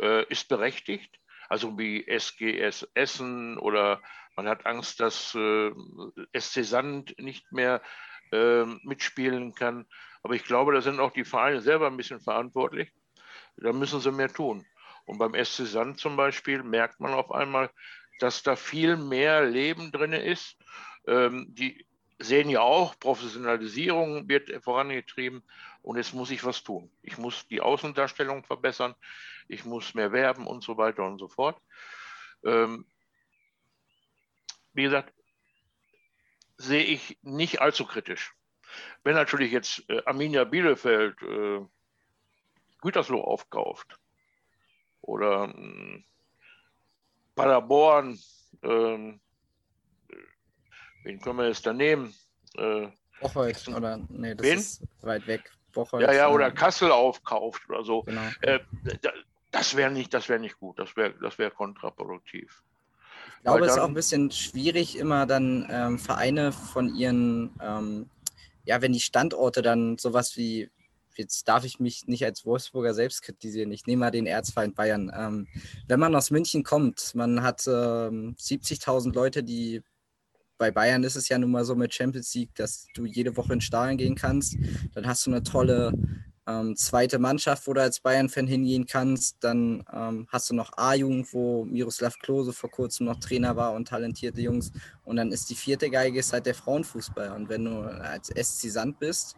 äh, ist berechtigt. Also wie SGS Essen oder man hat Angst, dass äh, SC Sand nicht mehr äh, mitspielen kann. Aber ich glaube, da sind auch die Vereine selber ein bisschen verantwortlich. Da müssen sie mehr tun. Und beim SC Sand zum Beispiel merkt man auf einmal, dass da viel mehr Leben drin ist. Ähm, die sehen ja auch, Professionalisierung wird vorangetrieben und jetzt muss ich was tun. Ich muss die Außendarstellung verbessern, ich muss mehr werben und so weiter und so fort. Ähm, wie gesagt, sehe ich nicht allzu kritisch. Wenn natürlich jetzt äh, Arminia Bielefeld äh, Gütersloh aufkauft oder äh, Paderborn, äh, wen können wir jetzt da nehmen? Äh, Bocholt oder nee, das wen? ist weit weg. Bocholt, ja, ja, oder ähm, Kassel aufkauft oder so. Genau. Äh, da- das wäre nicht, das wäre nicht gut, das wäre das wär kontraproduktiv. Ich glaube, Weil es ist auch dann- ein bisschen schwierig, immer dann ähm, Vereine von ihren, ähm, ja, wenn die Standorte dann sowas wie, jetzt darf ich mich nicht als Wolfsburger selbst kritisieren, ich nehme mal den Erzfeind Bayern. Ähm, wenn man aus München kommt, man hat ähm, 70.000 Leute, die bei Bayern ist es ja nun mal so mit Champions League, dass du jede Woche in Stadion gehen kannst. Dann hast du eine tolle ähm, zweite Mannschaft, wo du als Bayern-Fan hingehen kannst. Dann ähm, hast du noch A-Jugend, wo Miroslav Klose vor kurzem noch Trainer war und talentierte Jungs. Und dann ist die vierte Geige ist halt der Frauenfußball. Und wenn du als SC Sand bist,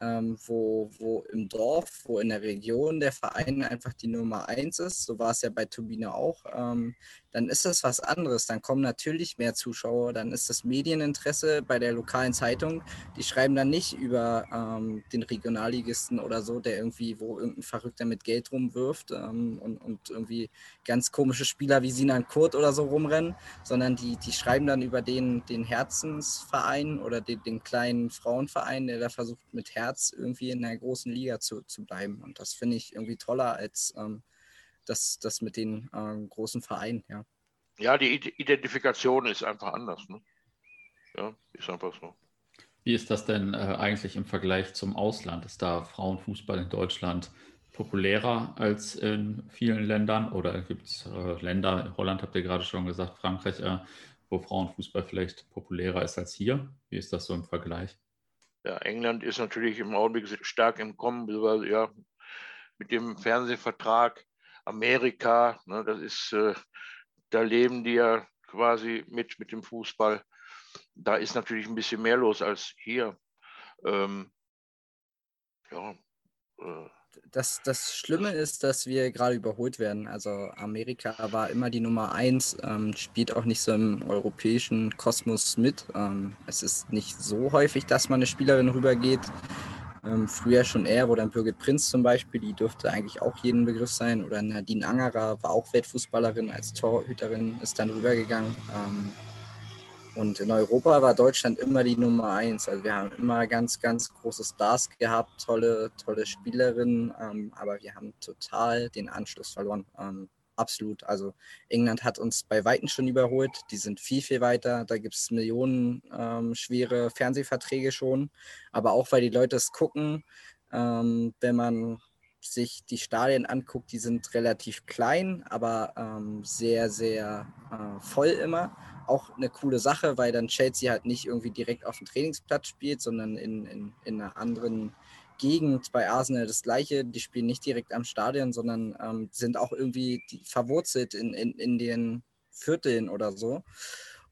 ähm, wo, wo im Dorf, wo in der Region der Verein einfach die Nummer eins ist, so war es ja bei Turbine auch, ähm, dann ist das was anderes. Dann kommen natürlich mehr Zuschauer, dann ist das Medieninteresse bei der lokalen Zeitung. Die schreiben dann nicht über ähm, den Regionalligisten oder so, der irgendwie, wo irgendein Verrückter mit Geld rumwirft ähm, und, und irgendwie ganz komische Spieler wie Sinan Kurt oder so rumrennen, sondern die, die schreiben dann über den, den Herzensverein oder den, den kleinen Frauenverein, der da versucht mit Herz irgendwie in der großen Liga zu, zu bleiben. Und das finde ich irgendwie toller als ähm, das, das mit den ähm, großen Vereinen, ja. Ja, die Ide- Identifikation ist einfach anders. Ne? Ja, ist einfach so. Wie ist das denn äh, eigentlich im Vergleich zum Ausland? Ist da Frauenfußball in Deutschland populärer als in vielen Ländern? Oder gibt es äh, Länder, Holland habt ihr gerade schon gesagt, Frankreich, äh, wo Frauenfußball vielleicht populärer ist als hier? Wie ist das so im Vergleich? Ja, England ist natürlich im Augenblick stark im Kommen, beziehungsweise, ja, mit dem Fernsehvertrag. Amerika, ne, das ist, äh, da leben die ja quasi mit, mit dem Fußball. Da ist natürlich ein bisschen mehr los als hier. Ähm, ja, äh, Das, das Schlimme ist, dass wir gerade überholt werden. Also Amerika war immer die Nummer eins, ähm, spielt auch nicht so im europäischen Kosmos mit. Ähm, es ist nicht so häufig, dass mal eine Spielerin rübergeht. Ähm, früher schon eher, wo dann Birgit Prinz zum Beispiel, die dürfte eigentlich auch jeden Begriff sein. Oder Nadine Angerer war auch Weltfußballerin als Torhüterin, ist dann rübergegangen. Ähm, und in Europa war Deutschland immer die Nummer eins. Also wir haben immer ganz, ganz große Stars gehabt, tolle, tolle Spielerinnen, ähm, aber wir haben total den Anschluss verloren. Ähm, absolut. Also England hat uns bei Weitem schon überholt. Die sind viel, viel weiter. Da gibt es Millionen ähm, schwere Fernsehverträge schon. Aber auch weil die Leute es gucken, ähm, wenn man sich die Stadien anguckt, die sind relativ klein, aber ähm, sehr, sehr äh, voll immer auch eine coole Sache, weil dann Chelsea halt nicht irgendwie direkt auf dem Trainingsplatz spielt, sondern in, in, in einer anderen Gegend. Bei Arsenal das gleiche, die spielen nicht direkt am Stadion, sondern ähm, sind auch irgendwie die, verwurzelt in, in, in den Vierteln oder so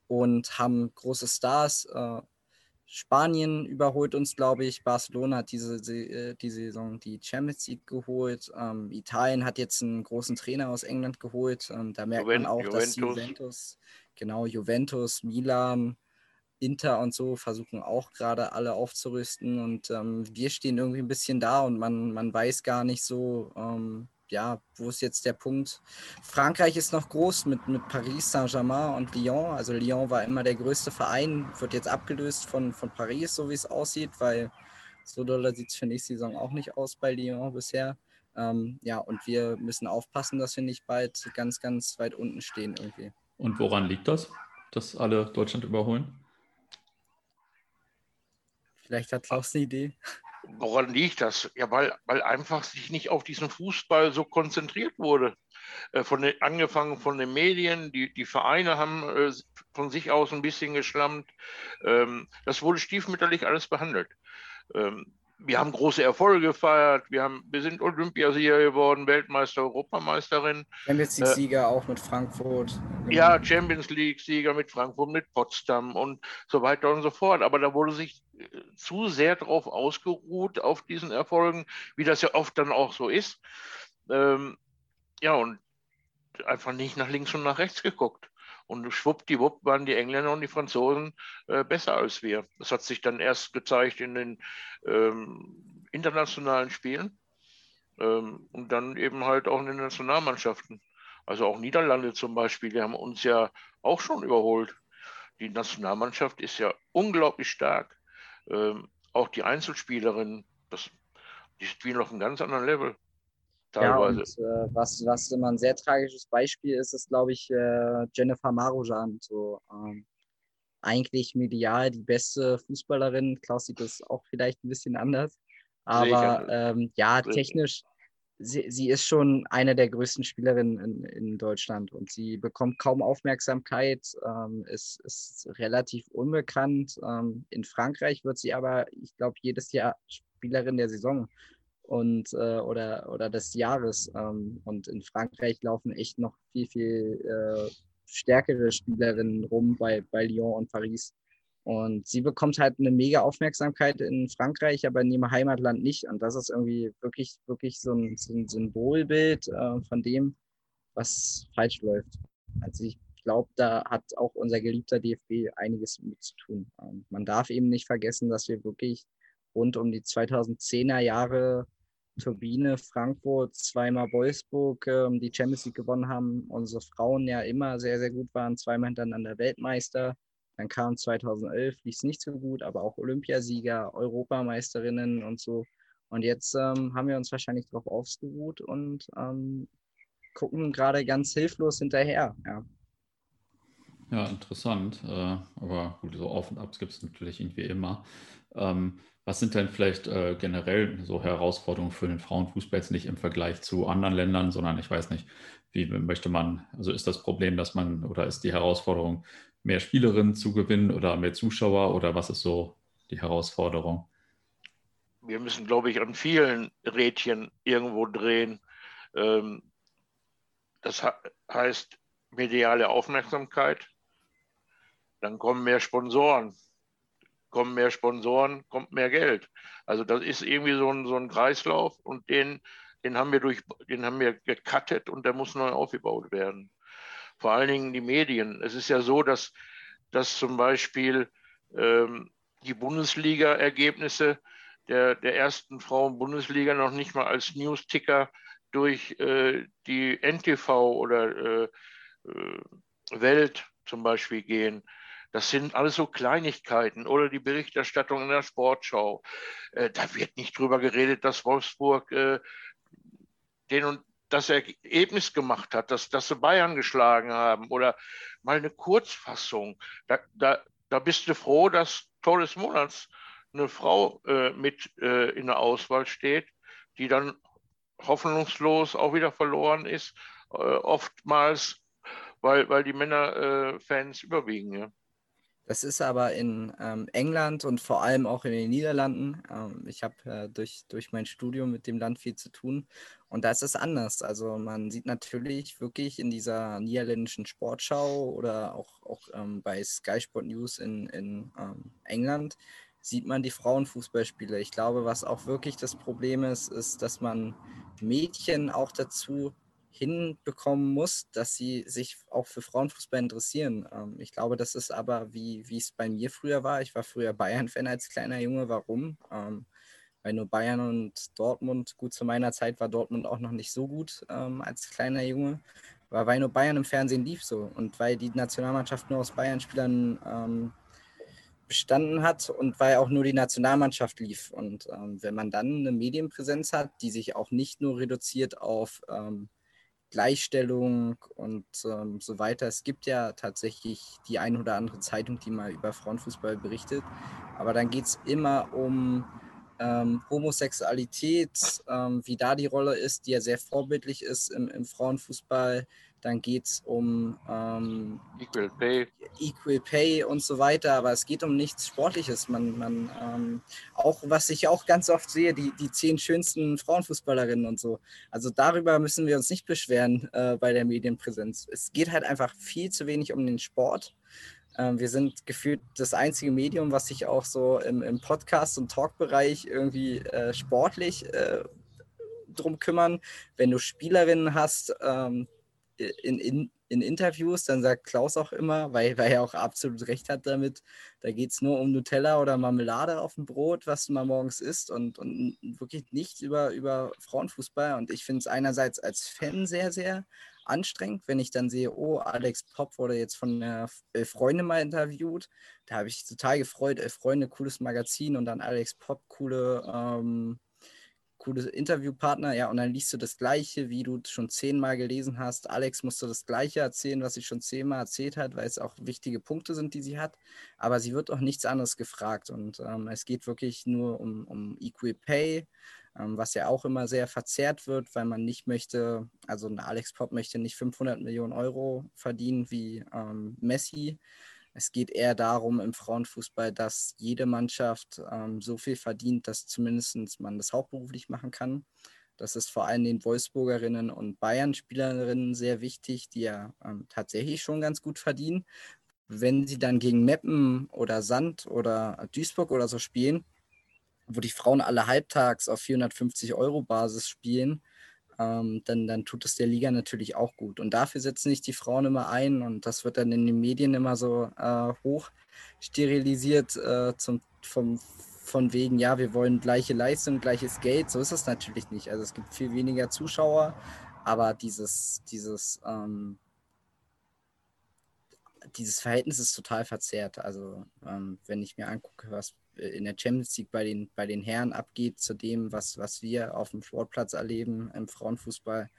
und haben große Stars. Äh, Spanien überholt uns, glaube ich. Barcelona hat diese, äh, diese Saison die Champions League geholt. Ähm, Italien hat jetzt einen großen Trainer aus England geholt. Ähm, da merkt Juven- man auch, dass Juventus. Juventus, genau, Juventus, Milan, Inter und so versuchen auch gerade alle aufzurüsten. Und ähm, wir stehen irgendwie ein bisschen da und man, man weiß gar nicht so, ähm, ja, wo ist jetzt der Punkt? Frankreich ist noch groß mit, mit Paris Saint-Germain und Lyon. Also Lyon war immer der größte Verein, wird jetzt abgelöst von, von Paris, so wie es aussieht, weil so doll sieht es für nächste Saison auch nicht aus bei Lyon bisher. Ähm, ja, und wir müssen aufpassen, dass wir nicht bald ganz, ganz weit unten stehen irgendwie. Und woran liegt das, dass alle Deutschland überholen? Vielleicht hat Klaus eine Idee. Woran liegt das? Ja, weil, weil einfach sich nicht auf diesen Fußball so konzentriert wurde. Äh, von den, angefangen von den Medien, die, die Vereine haben äh, von sich aus ein bisschen geschlammt. Ähm, das wurde stiefmütterlich alles behandelt. Wir haben große Erfolge gefeiert. Wir, haben, wir sind Olympiasieger geworden, Weltmeister, Europameisterin. Champions League-Sieger äh, auch mit Frankfurt. Ja, Champions League-Sieger mit Frankfurt, mit Potsdam und so weiter und so fort. Aber da wurde sich äh, zu sehr darauf ausgeruht, auf diesen Erfolgen, wie das ja oft dann auch so ist. Ähm, ja, und einfach nicht nach links und nach rechts geguckt. Und schwuppdiwupp waren die Engländer und die Franzosen äh, besser als wir. Das hat sich dann erst gezeigt in den ähm, internationalen Spielen ähm, und dann eben halt auch in den Nationalmannschaften. Also auch Niederlande zum Beispiel, die haben uns ja auch schon überholt. Die Nationalmannschaft ist ja unglaublich stark. Ähm, auch die Einzelspielerinnen, das, die spielen auf einem ganz anderen Level teilweise. Ja, und, äh, was, was immer ein sehr tragisches Beispiel ist, ist, glaube ich, äh, Jennifer Marujan. So, ähm, eigentlich medial die beste Fußballerin. Klaus sieht das auch vielleicht ein bisschen anders. Aber ähm, ja, technisch, sie, sie ist schon eine der größten Spielerinnen in, in Deutschland und sie bekommt kaum Aufmerksamkeit, ähm, ist, ist relativ unbekannt. Ähm, in Frankreich wird sie aber, ich glaube, jedes Jahr Spielerin der Saison und äh, oder, oder des Jahres. Ähm, und in Frankreich laufen echt noch viel, viel äh, stärkere Spielerinnen rum bei, bei Lyon und Paris. Und sie bekommt halt eine mega Aufmerksamkeit in Frankreich, aber in ihrem Heimatland nicht. Und das ist irgendwie wirklich, wirklich so ein, so ein Symbolbild äh, von dem, was falsch läuft. Also ich glaube, da hat auch unser geliebter DFB einiges mit zu tun. Ähm, man darf eben nicht vergessen, dass wir wirklich rund um die 2010er Jahre Turbine, Frankfurt, zweimal Wolfsburg ähm, die Champions League gewonnen haben. Unsere Frauen ja immer sehr, sehr gut waren, zweimal hintereinander Weltmeister. Dann kam 2011, lief es nicht so gut, aber auch Olympiasieger, Europameisterinnen und so. Und jetzt ähm, haben wir uns wahrscheinlich darauf ausgeruht und ähm, gucken gerade ganz hilflos hinterher. Ja, ja interessant. Äh, aber gut, so Auf und Abs gibt es natürlich irgendwie immer. Ähm, was sind denn vielleicht äh, generell so Herausforderungen für den Frauenfußball jetzt nicht im Vergleich zu anderen Ländern, sondern ich weiß nicht, wie möchte man, also ist das Problem, dass man oder ist die Herausforderung, mehr Spielerinnen zu gewinnen oder mehr Zuschauer oder was ist so die Herausforderung? Wir müssen, glaube ich, an vielen Rädchen irgendwo drehen. Ähm, das heißt mediale Aufmerksamkeit, dann kommen mehr Sponsoren kommen mehr Sponsoren, kommt mehr Geld. Also das ist irgendwie so ein, so ein Kreislauf und den, den, haben wir durch, den haben wir gecuttet und der muss neu aufgebaut werden. Vor allen Dingen die Medien. Es ist ja so, dass, dass zum Beispiel ähm, die Bundesliga-Ergebnisse der, der ersten Frauen-Bundesliga noch nicht mal als News-Ticker durch äh, die NTV oder äh, äh, Welt zum Beispiel gehen. Das sind alles so Kleinigkeiten oder die Berichterstattung in der Sportschau. Äh, da wird nicht drüber geredet, dass Wolfsburg äh, den und das Ergebnis gemacht hat, dass, dass sie Bayern geschlagen haben oder mal eine Kurzfassung. Da, da, da bist du froh, dass Tor des Monats eine Frau äh, mit äh, in der Auswahl steht, die dann hoffnungslos auch wieder verloren ist, oftmals, weil, weil die Männerfans überwiegen. Ja. Das ist aber in ähm, England und vor allem auch in den Niederlanden. Ähm, ich habe äh, durch, durch mein Studium mit dem Land viel zu tun. Und da ist es anders. Also man sieht natürlich wirklich in dieser niederländischen Sportschau oder auch, auch ähm, bei Sky Sport News in, in ähm, England, sieht man die Frauenfußballspiele. Ich glaube, was auch wirklich das Problem ist, ist, dass man Mädchen auch dazu hinbekommen muss, dass sie sich auch für Frauenfußball interessieren. Ähm, ich glaube, das ist aber, wie, es bei mir früher war. Ich war früher Bayern-Fan als kleiner Junge. Warum? Ähm, weil nur Bayern und Dortmund, gut zu meiner Zeit war Dortmund auch noch nicht so gut ähm, als kleiner Junge, aber weil nur Bayern im Fernsehen lief so und weil die Nationalmannschaft nur aus Bayern-Spielern ähm, bestanden hat und weil auch nur die Nationalmannschaft lief. Und ähm, wenn man dann eine Medienpräsenz hat, die sich auch nicht nur reduziert auf ähm, Gleichstellung und ähm, so weiter. Es gibt ja tatsächlich die ein oder andere Zeitung, die mal über Frauenfußball berichtet, aber dann geht es immer um ähm, Homosexualität, ähm, wie da die Rolle ist, die ja sehr vorbildlich ist im, im Frauenfußball. Dann geht es um ähm, Equal Pay. Equal Pay und so weiter, aber es geht um nichts Sportliches. Man, man ähm, auch, was ich auch ganz oft sehe, die, die zehn schönsten Frauenfußballerinnen und so. Also darüber müssen wir uns nicht beschweren äh, bei der Medienpräsenz. Es geht halt einfach viel zu wenig um den Sport. Ähm, wir sind gefühlt das einzige Medium, was sich auch so im, im Podcast- und Talkbereich irgendwie äh, sportlich äh, drum kümmern. Wenn du Spielerinnen hast, ähm, in, in, in Interviews, dann sagt Klaus auch immer, weil, weil er auch absolut recht hat damit, da geht es nur um Nutella oder Marmelade auf dem Brot, was du mal morgens isst und, und wirklich nichts über, über Frauenfußball. Und ich finde es einerseits als Fan sehr, sehr anstrengend, wenn ich dann sehe, oh, Alex Pop wurde jetzt von der Freunde mal interviewt. Da habe ich total gefreut, Freunde, cooles Magazin und dann Alex Pop, coole ähm, coole Interviewpartner, ja, und dann liest du das Gleiche, wie du schon zehnmal gelesen hast. Alex musste das Gleiche erzählen, was sie schon zehnmal erzählt hat, weil es auch wichtige Punkte sind, die sie hat. Aber sie wird auch nichts anderes gefragt. Und ähm, es geht wirklich nur um, um Equal Pay, ähm, was ja auch immer sehr verzerrt wird, weil man nicht möchte, also ein Alex Pop möchte nicht 500 Millionen Euro verdienen wie ähm, Messi, es geht eher darum im Frauenfußball, dass jede Mannschaft ähm, so viel verdient, dass zumindest man das hauptberuflich machen kann. Das ist vor allem den Wolfsburgerinnen und Bayern-Spielerinnen sehr wichtig, die ja ähm, tatsächlich schon ganz gut verdienen. Wenn sie dann gegen Meppen oder Sand oder Duisburg oder so spielen, wo die Frauen alle halbtags auf 450 Euro Basis spielen, ähm, dann, dann tut es der Liga natürlich auch gut. Und dafür setzen sich die Frauen immer ein und das wird dann in den Medien immer so äh, hoch sterilisiert äh, zum, vom, von wegen, ja, wir wollen gleiche Leistung, gleiches Geld. So ist es natürlich nicht. Also es gibt viel weniger Zuschauer, aber dieses, dieses, ähm, dieses Verhältnis ist total verzerrt. Also ähm, wenn ich mir angucke, was in der Champions League bei den, bei den Herren abgeht, zu dem, was, was wir auf dem Sportplatz erleben im Frauenfußball,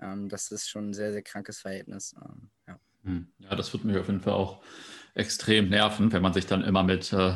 ähm, das ist schon ein sehr, sehr krankes Verhältnis. Ähm, ja. Hm. ja, das wird mich auf jeden Fall auch extrem nerven, wenn man sich dann immer mit, äh,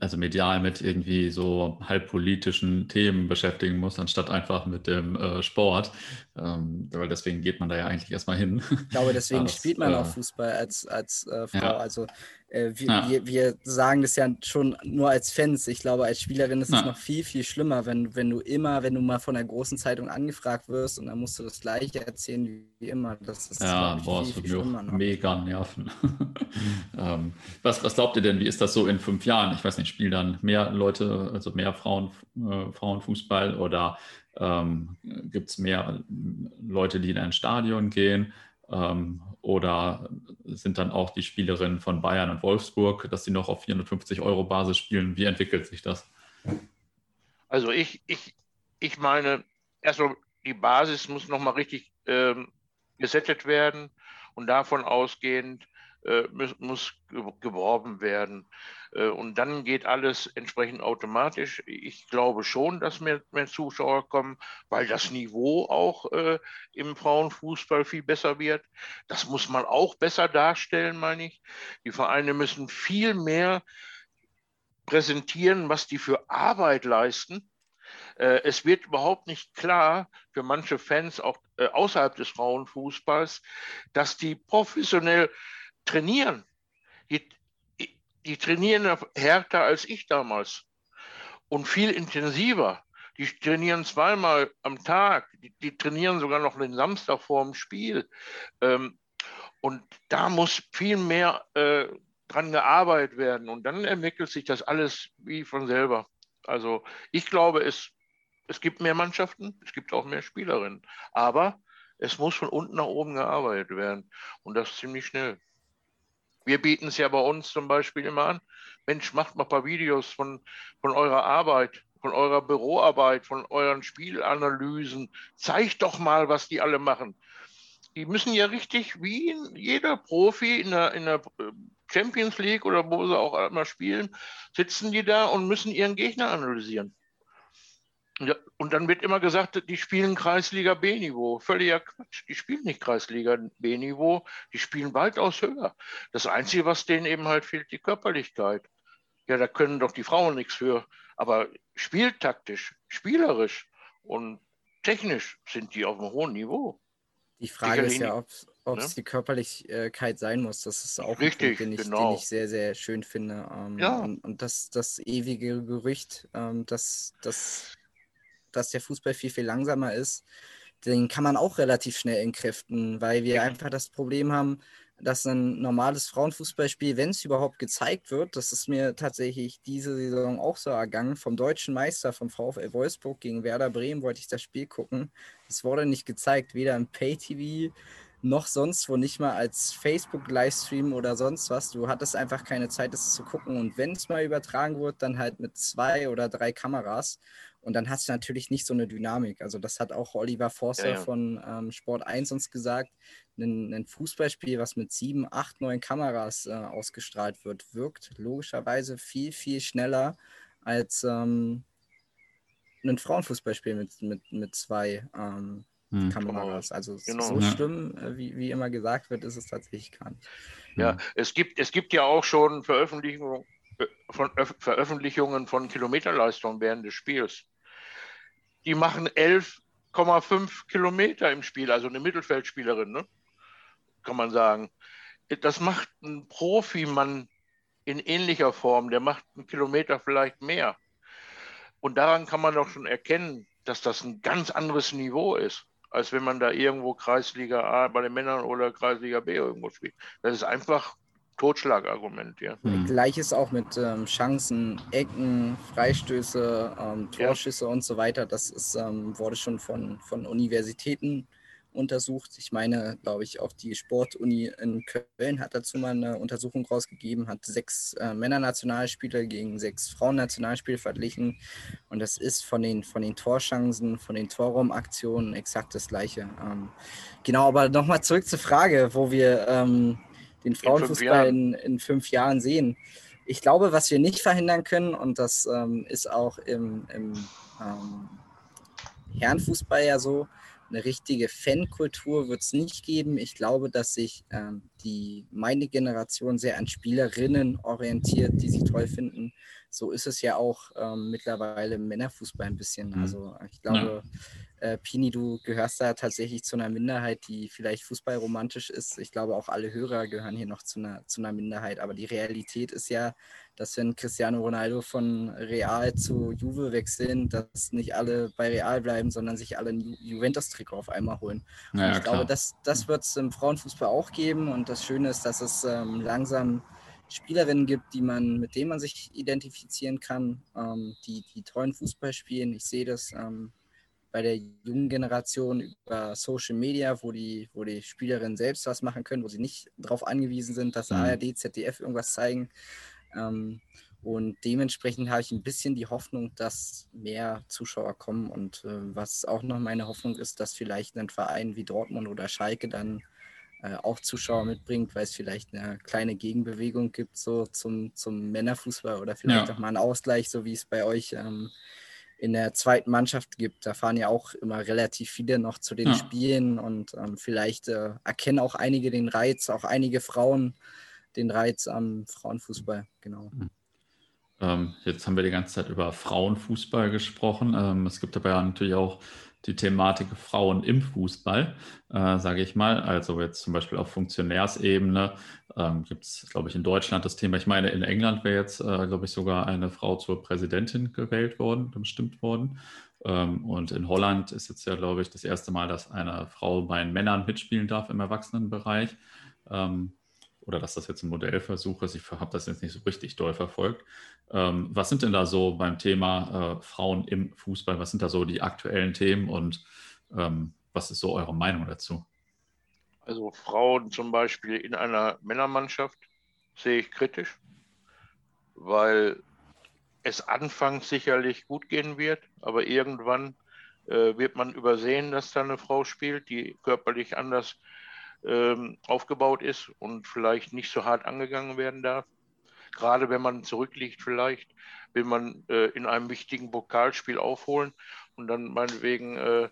also medial mit irgendwie so halbpolitischen Themen beschäftigen muss, anstatt einfach mit dem äh, Sport. Ähm, weil deswegen geht man da ja eigentlich erstmal hin. Ich glaube, deswegen das, spielt man äh, auch Fußball als, als äh, Frau. Ja. Also äh, wir, ja. wir, wir, sagen das ja schon nur als Fans. Ich glaube, als Spielerin ist es ja. noch viel, viel schlimmer, wenn, wenn du immer, wenn du mal von der großen Zeitung angefragt wirst und dann musst du das Gleiche erzählen wie immer. Das ist ja, boah, viel, das mir auch mega nerven. ähm, was, was glaubt ihr denn, wie ist das so in fünf Jahren? Ich weiß nicht, spielen dann mehr Leute, also mehr Frauen, äh, Frauenfußball oder ähm, gibt es mehr Leute, die in ein Stadion gehen? Ähm, oder sind dann auch die Spielerinnen von Bayern und Wolfsburg, dass sie noch auf 450 Euro Basis spielen? Wie entwickelt sich das? Also ich, ich, ich meine, erstmal die Basis muss nochmal richtig ähm, gesettet werden und davon ausgehend muss, muss, geworben werden. Äh, und dann geht alles entsprechend automatisch. Ich glaube schon, dass mehr, mehr Zuschauer kommen, weil das Niveau auch äh, im Frauenfußball viel besser wird. Das muss man auch besser darstellen, meine ich. Die Vereine müssen viel mehr präsentieren, was die für Arbeit leisten. Äh, es wird überhaupt nicht klar für manche Fans, auch außerhalb des Frauenfußballs, dass die professionell trainieren. Die, die trainieren härter als ich damals und viel intensiver. Die trainieren zweimal am Tag, die, die trainieren sogar noch den Samstag vor dem Spiel. Ähm, und da muss viel mehr äh, dran gearbeitet werden. Und dann entwickelt sich das alles wie von selber. Also ich glaube, es, es gibt mehr Mannschaften, es gibt auch mehr Spielerinnen. Aber es muss von unten nach oben gearbeitet werden. Und das ziemlich schnell. Wir bieten es ja bei uns zum Beispiel immer an. Mensch, macht mal ein paar Videos von, von eurer Arbeit, von eurer Büroarbeit, von euren Spielanalysen. Zeigt doch mal, was die alle machen. Die müssen ja richtig, wie jeder Profi in der, in der äh, Champions League oder wo sie auch immer spielen, sitzen die da und müssen ihren Gegner analysieren. Und dann wird immer gesagt, die spielen Kreisliga B-Niveau. Völliger Quatsch. Die spielen nicht Kreisliga B-Niveau, die spielen weitaus höher. Das Einzige, was denen eben halt fehlt, die Körperlichkeit. Ja, da können doch die Frauen nichts für. Aber spieltaktisch, spielerisch und technisch sind die auf einem hohen Niveau. Die Frage ist ja, ob es ne? die Körperlichkeit sein muss. Das ist auch Richtig, ein Punkt, den ich, genau. den ich sehr, sehr schön finde. Ähm, ja. Und, und das, das ewige Gerücht, ähm, dass, dass, dass der Fußball viel, viel langsamer ist, den kann man auch relativ schnell entkräften, weil wir einfach das Problem haben, dass ein normales Frauenfußballspiel, wenn es überhaupt gezeigt wird, das ist mir tatsächlich diese Saison auch so ergangen, vom deutschen Meister, vom VfL Wolfsburg gegen Werder Bremen wollte ich das Spiel gucken. Es wurde nicht gezeigt, weder im Pay-TV noch sonst wo, nicht mal als Facebook-Livestream oder sonst was. Du hattest einfach keine Zeit, das zu gucken. Und wenn es mal übertragen wird, dann halt mit zwei oder drei Kameras. Und dann hast du natürlich nicht so eine Dynamik. Also das hat auch Oliver Forster ja, ja. von ähm, Sport 1 uns gesagt. Ein, ein, Fußballspiel, was mit sieben, acht, neun Kameras äh, ausgestrahlt wird, wirkt logischerweise viel, viel schneller als ähm, ein Frauenfußballspiel mit, mit, mit zwei ähm, hm. Kameras. Also genau. so ja. schlimm, äh, wie, wie immer gesagt wird, ist es tatsächlich gar nicht. Ja, es gibt, es gibt ja auch schon Veröffentlichungen von Veröffentlichungen von Kilometerleistungen während des Spiels die machen 11,5 Kilometer im Spiel, also eine Mittelfeldspielerin, ne? kann man sagen. Das macht ein Profimann in ähnlicher Form, der macht einen Kilometer vielleicht mehr. Und daran kann man doch schon erkennen, dass das ein ganz anderes Niveau ist, als wenn man da irgendwo Kreisliga A bei den Männern oder Kreisliga B irgendwo spielt. Das ist einfach Totschlagargument, ja. Mhm. Gleiches auch mit ähm, Chancen, Ecken, Freistöße, ähm, Torschüsse ja. und so weiter. Das ist, ähm, wurde schon von, von Universitäten untersucht. Ich meine, glaube ich, auch die Sportuni in Köln hat dazu mal eine Untersuchung rausgegeben, hat sechs äh, Männernationalspieler gegen sechs Frauennationalspieler verglichen. Und das ist von den, von den Torchancen, von den Torraumaktionen exakt das Gleiche. Ähm, genau, aber nochmal zurück zur Frage, wo wir ähm, den Frauenfußball in, in, fünf Jahren sehen. Ich glaube, was wir nicht verhindern können, und das ähm, ist auch im, im ähm, Herrenfußball ja so, eine richtige Fankultur wird es nicht geben. Ich glaube, dass sich ähm, die meine Generation sehr an Spielerinnen orientiert, die sie toll finden. So ist es ja auch ähm, mittlerweile im Männerfußball ein bisschen. Mhm. Also ich glaube, ja äh, Pini, du gehörst da tatsächlich zu einer Minderheit, die vielleicht fußballromantisch ist. Ich glaube, auch alle Hörer gehören hier noch zu einer, zu einer Minderheit. Aber die Realität ist ja, dass wenn Cristiano Ronaldo von Real zu Juve wechseln, dass nicht alle bei Real bleiben, sondern sich alle ein Ju Juventus-Trikot auf einmal holen. Ja, ich klar. glaube, das, das wird es im Frauenfußball auch geben. Und das Schöne ist, dass es ähm, langsam Spielerinnen gibt, die man, mit denen man sich identifizieren kann, ähm, die, die tollen Fußball spielen. Ich sehe das ähm, bei der jungen Generation über Social Media, wo die, wo die Spielerinnen selbst was machen können, wo sie nicht darauf angewiesen sind, dass mhm. ARD, ZDF irgendwas zeigen. Ähm, und dementsprechend habe ich ein bisschen die Hoffnung, dass mehr Zuschauer kommen. Und äh, was auch noch meine Hoffnung ist, dass vielleicht ein Verein wie Dortmund oder Schalke dann äh, auch Zuschauer mitbringt, weil es vielleicht eine kleine Gegenbewegung gibt, so zum, zum Männerfußball oder vielleicht ja. auch mal einen Ausgleich, so wie es bei euch ähm, in der zweiten Mannschaft gibt. Da fahren ja auch immer relativ viele noch zu den ja. Spielen und ähm, vielleicht äh, erkennen auch einige den Reiz, auch einige Frauen den Reiz am Frauenfußball. Genau. Mhm. Ähm, jetzt haben wir die ganze Zeit über Frauenfußball gesprochen. Ähm, es gibt aber ja natürlich auch die Thematik Frauen im Fußball, äh, sage ich mal. Also jetzt zum Beispiel auf Funktionärsebene ähm, gibt es, glaube ich, in Deutschland das Thema. Ich meine, in England wäre jetzt, äh, glaube ich, sogar eine Frau zur Präsidentin gewählt worden, bestimmt worden. Ähm, und in Holland ist jetzt ja, glaube ich, das erste Mal, dass eine Frau bei Männern mitspielen darf im Erwachsenenbereich. Ähm, oder dass das jetzt ein Modellversuch ist. Ich habe das jetzt nicht so richtig doll verfolgt. Ähm, was sind denn da so beim Thema äh, Frauen im Fußball, was sind da so die aktuellen Themen und ähm, was ist so eure Meinung dazu? Also Frauen zum Beispiel in einer Männermannschaft sehe ich kritisch, weil es anfangs sicherlich gut gehen wird, aber irgendwann äh, wird man übersehen, dass da eine Frau spielt, die körperlich anders ähm, aufgebaut ist und vielleicht nicht so hart angegangen werden darf. Gerade wenn man zurückliegt, vielleicht will man äh, in einem wichtigen Pokalspiel aufholen und dann meinetwegen äh,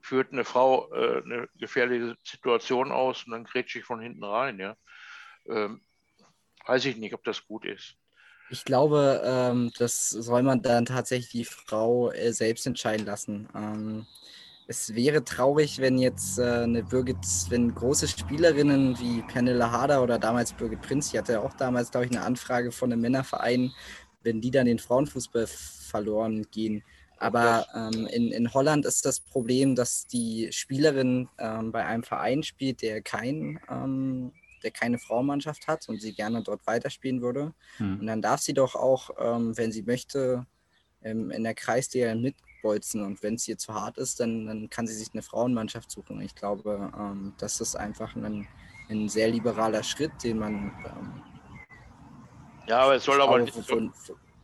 führt eine Frau äh, eine gefährliche Situation aus und dann grätsche ich von hinten rein. Ja. Ähm, weiß ich nicht, ob das gut ist. Ich glaube, ähm, das soll man dann tatsächlich die Frau äh, selbst entscheiden lassen. Es wäre traurig, wenn jetzt äh, eine Birgit, wenn große Spielerinnen wie Pernille Harder oder damals Birgit Prinz, die hatte ja auch damals, glaube ich, eine Anfrage von einem Männerverein, wenn die dann den Frauenfußball verloren gehen. Aber ähm, in, in Holland ist das Problem, dass die Spielerin ähm, bei einem Verein spielt, der kein ähm, der keine Frauenmannschaft hat und sie gerne dort weiterspielen würde. Hm. Und dann darf sie doch auch, ähm, wenn sie möchte, ähm, in der Kreisliga mitbolzen. Und wenn es ihr zu hart ist, dann, dann kann sie sich eine Frauenmannschaft suchen. Ich glaube, ähm, das ist einfach ein, ein sehr liberaler Schritt, den man. Ähm, ja, aber es soll aber, nicht, von,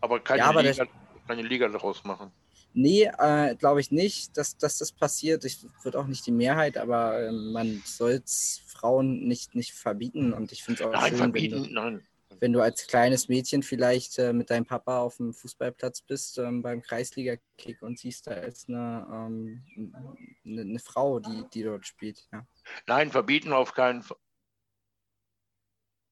aber keine, ja, aber Liga, das, keine Liga daraus machen. Nee, äh, glaube ich nicht, dass, dass das passiert. Ich würde auch nicht die Mehrheit, aber äh, man soll es Frauen nicht, nicht verbieten. Und ich finde es auch nein, schön, verbieten, wenn, du, nein. Wenn du als kleines Mädchen vielleicht äh, mit deinem Papa auf dem Fußballplatz bist ähm, beim Kreisliga-Kick und siehst, da ist eine, ähm, eine, eine, Frau, die, die dort spielt. Ja. Nein, verbieten auf keinen Fall.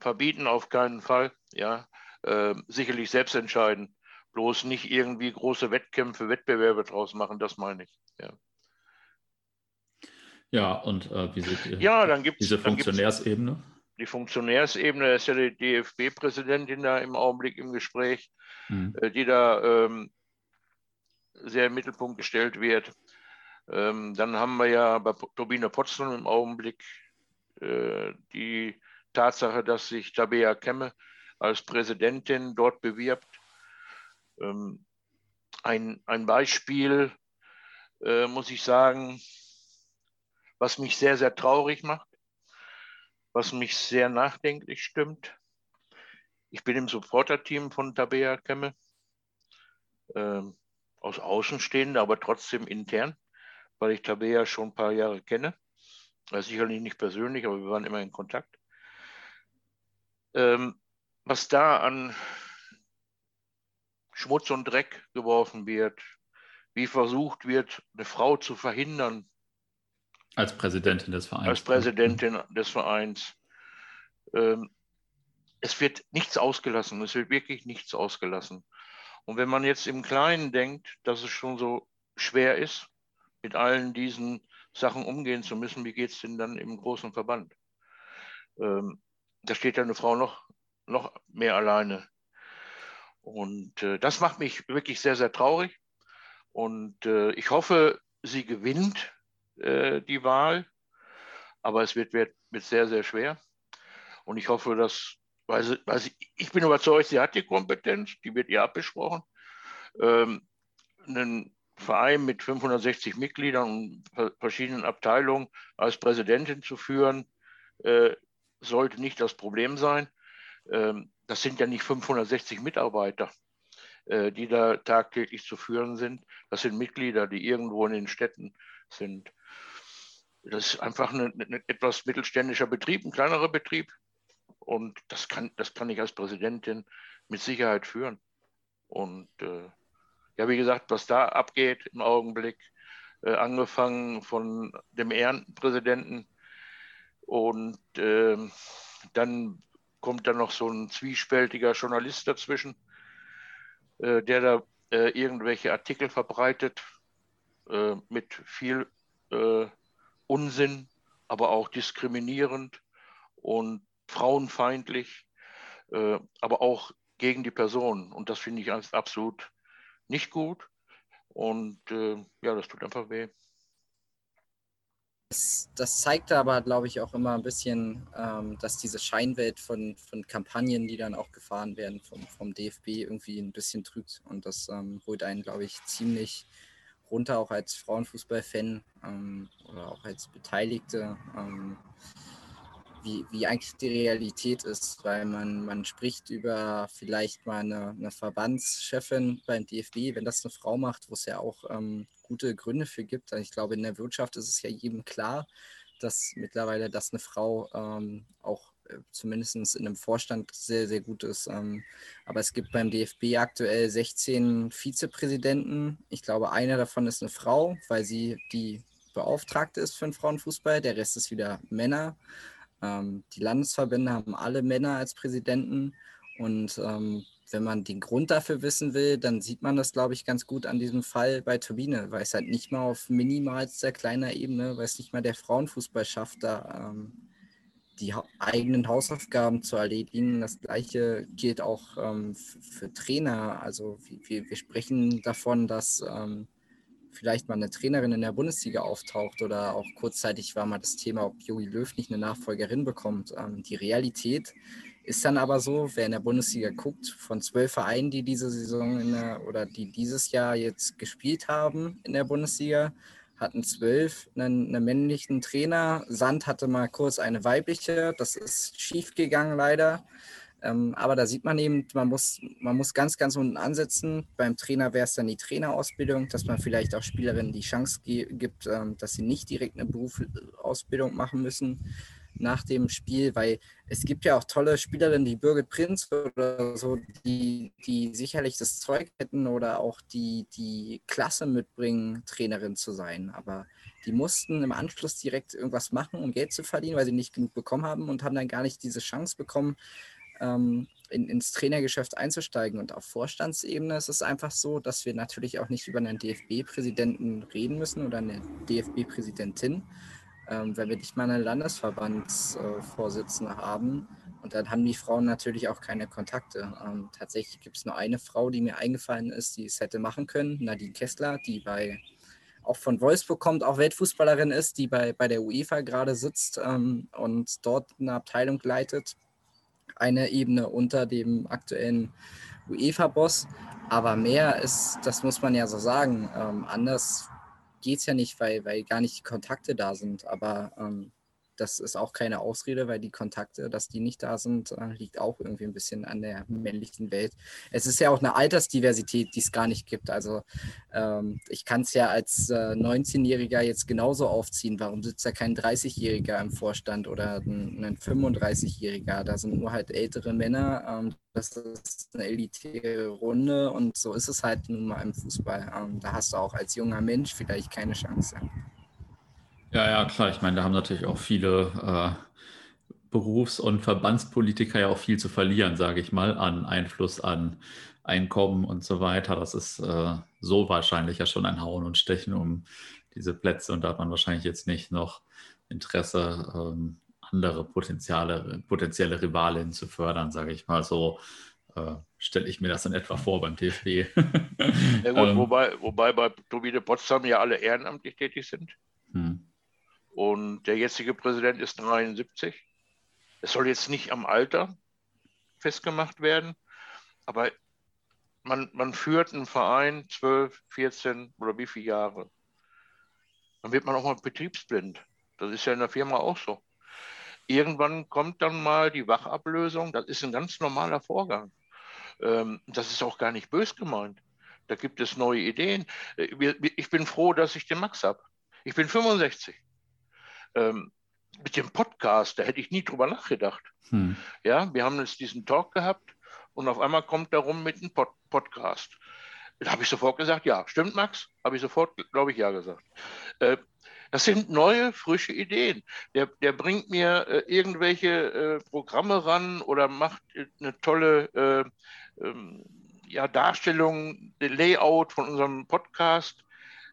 Verbieten auf keinen Fall, ja. Äh, sicherlich selbst entscheiden. Bloß nicht irgendwie große Wettkämpfe, Wettbewerbe draus machen, das meine ich. Ja. Ja, und äh, wie seht ihr ja, dann gibt's, diese Funktionärsebene? Die Funktionärsebene ist ja die DFB-Präsidentin da im Augenblick im Gespräch, mhm. äh, die da ähm, sehr im Mittelpunkt gestellt wird. Ähm, dann haben wir ja bei Turbine Potsdam im Augenblick äh, die Tatsache, dass sich Tabea Kemme als Präsidentin dort bewirbt. Ähm, ein, ein Beispiel, äh, muss ich sagen, was mich sehr, sehr traurig macht, was mich sehr nachdenklich stimmt. Ich bin im Supporter-Team von Tabea Kemme, äh, aus Außenstehender, aber trotzdem intern, weil ich Tabea schon ein paar Jahre kenne. Also sicherlich nicht persönlich, aber wir waren immer in Kontakt. Ähm, was da an Schmutz und Dreck geworfen wird, wie versucht wird, eine Frau zu verhindern, als Präsidentin des Vereins. Als Präsidentin des Vereins. Ähm, es wird nichts ausgelassen. Es wird wirklich nichts ausgelassen. Und wenn man jetzt im Kleinen denkt, dass es schon so schwer ist, mit allen diesen Sachen umgehen zu müssen, wie geht es denn dann im großen Verband? Ähm, da steht ja eine Frau noch, noch mehr alleine. Und äh, das macht mich wirklich sehr, sehr traurig. Und äh, ich hoffe, sie gewinnt äh, die Wahl. Aber es wird, wird, wird sehr, sehr schwer. Und ich hoffe, dass, weil, sie, weil sie, ich bin überzeugt, sie hat die Kompetenz, die wird ihr abgesprochen. Ähm, einen Verein mit 560 Mitgliedern und verschiedenen Abteilungen als Präsidentin zu führen, äh, sollte nicht das Problem sein. Ähm, das sind ja nicht 560 Mitarbeiter, äh, die da tagtäglich zu führen sind. Das sind Mitglieder, die irgendwo in den Städten sind. Das ist einfach ein, ein etwas mittelständischer Betrieb, ein kleinerer Betrieb. Und das kann, das kann ich als Präsidentin mit Sicherheit führen. Und äh, ja, wie gesagt, was da abgeht im Augenblick, äh, angefangen von dem Ehrenpräsidenten und äh, dann kommt da noch so ein zwiespältiger Journalist dazwischen, äh, der da äh, irgendwelche Artikel verbreitet äh, mit viel Unsinn, aber auch diskriminierend und frauenfeindlich, äh, aber auch gegen die Person. Und das finde ich absolut nicht gut. Und äh, ja, das tut einfach weh. Das, das zeigt aber, glaube ich, auch immer ein bisschen, ähm, dass diese Scheinwelt von, von Kampagnen, die dann auch gefahren werden vom, vom DFB, irgendwie ein bisschen trügt. Und das ähm, holt einen, glaube ich, ziemlich runter, auch als Frauenfußballfan ähm, oder auch als Beteiligte, ähm, wie, wie eigentlich die Realität ist, weil man, man spricht über vielleicht mal eine, eine Verbandschefin beim DFB, wenn das eine Frau macht, wo es ja auch ähm, gute Gründe für gibt. Ich glaube, in der Wirtschaft ist es ja jedem klar, dass mittlerweile das eine Frau ähm, auch zumindest in einem Vorstand sehr, sehr gut ist. Ähm, aber es gibt beim DFB aktuell 16 Vizepräsidenten. Ich glaube, einer davon ist eine Frau, weil sie die Beauftragte ist für den Frauenfußball. Der Rest ist wieder Männer. Ähm, die Landesverbände haben alle Männer als Präsidenten. Und ähm, wenn man den Grund dafür wissen will, dann sieht man das, glaube ich, ganz gut an diesem Fall bei Turbine, weil es halt nicht mal auf minimalster kleiner Ebene, weil es nicht mal der Frauenfußball schafft, da die eigenen Hausaufgaben zu erledigen. Das gleiche gilt auch ähm, für Trainer. Also wir, wir, sprechen davon, dass ähm, vielleicht mal eine Trainerin in der Bundesliga auftaucht oder auch kurzzeitig war mal das Thema, ob Jogi Löw nicht eine Nachfolgerin bekommt. Ähm, die Realität ist dann aber so, wer in der Bundesliga guckt, von zwölf Vereinen, die diese Saison der, oder die dieses Jahr jetzt gespielt haben in der Bundesliga, hatten zwölf einen, einen, männlichen Trainer. Sand hatte mal kurz eine weibliche. Das ist schief gegangen leider. Ähm, aber da sieht man eben, man muss, man muss ganz, ganz unten ansetzen. Beim Trainer wäre es dann die Trainerausbildung, dass man vielleicht auch Spielerinnen die Chance gibt, ähm, dass sie nicht direkt eine Berufsausbildung machen müssen nach dem Spiel, weil es gibt ja auch tolle Spielerinnen wie Birgit Prinz oder so, die, die sicherlich das Zeug hätten oder auch die, die Klasse mitbringen, Trainerin zu sein. Aber die mussten im Anschluss direkt irgendwas machen, um Geld zu verdienen, weil sie nicht genug bekommen haben und haben dann gar nicht diese Chance bekommen, ähm, in, ins Trainergeschäft einzusteigen. Und auf Vorstandsebene ist es einfach so, dass wir natürlich auch nicht über einen DFB-Präsidenten reden müssen oder eine DFB-Präsidentin, ähm, wenn wir nicht mal eine Landesverbandsvorsitzende äh, haben. Und dann haben die Frauen natürlich auch keine Kontakte. Ähm, tatsächlich gibt es nur eine Frau, die mir eingefallen ist, die es hätte machen können, Nadine Kessler, die bei auch von Wolfsburg kommt, auch Weltfußballerin ist, die bei, bei der UEFA gerade sitzt ähm, und dort eine Abteilung leitet. Eine Ebene unter dem aktuellen UEFA-Boss. Aber mehr ist, das muss man ja so sagen, ähm, anders geht es ja nicht, weil, weil gar nicht die Kontakte da sind. Aber ähm, das ist auch keine Ausrede, weil die Kontakte, dass die nicht da sind, äh, liegt auch irgendwie ein bisschen an der männlichen Welt. Es ist ja auch eine Altersdiversität, die es gar nicht gibt. Also ähm, ich kann es ja als äh, 19-Jähriger jetzt genauso aufziehen. Warum sitzt da kein 30-Jähriger im Vorstand oder ein, ein 35-Jähriger? Da sind nur halt ältere Männer. Ähm, das ist eine elitäre Runde und so ist es halt nun mal im Fußball. Ähm, da hast du auch als junger Mensch vielleicht keine Chance. Ja, ja, klar. Ich meine, da haben natürlich auch viele äh, Berufs- und Verbandspolitiker ja auch viel zu verlieren, sage ich mal, an Einfluss, an Einkommen und so weiter. Das ist äh, so wahrscheinlich ja schon ein Hauen und Stechen um diese Plätze und da hat man wahrscheinlich jetzt nicht noch Interesse, ähm, andere potenzielle, potenzielle Rivalinnen zu fördern, sage ich mal so. Äh, stelle ich mir das in etwa vor beim TFB. ja gut, ähm, wobei, wobei bei Turbine Potsdam ja alle ehrenamtlich tätig sind. Hm. Und der jetzige Präsident ist 73. Es soll jetzt nicht am Alter festgemacht werden, aber man, man führt einen Verein 12, 14 oder wie viele Jahre. Dann wird man auch mal betriebsblind. Das ist ja in der Firma auch so. Irgendwann kommt dann mal die Wachablösung. Das ist ein ganz normaler Vorgang. Ähm, das ist auch gar nicht bös gemeint. Da gibt es neue Ideen. Äh, ich bin froh, dass ich den Max habe. Ich bin 65 ähm, mit dem Podcast, da hätte ich nie drüber nachgedacht. Hm. Ja, wir haben jetzt diesen Talk gehabt und auf einmal kommt er rum mit einem Pod Podcast. Da habe ich sofort gesagt, ja, stimmt, Max? Habe ich sofort, glaube ich, ja gesagt. Äh, das sind neue, frische Ideen. Der, der bringt mir äh, irgendwelche äh, Programme ran oder macht äh, eine tolle äh, ähm, ja, Darstellung, Layout von unserem Podcast.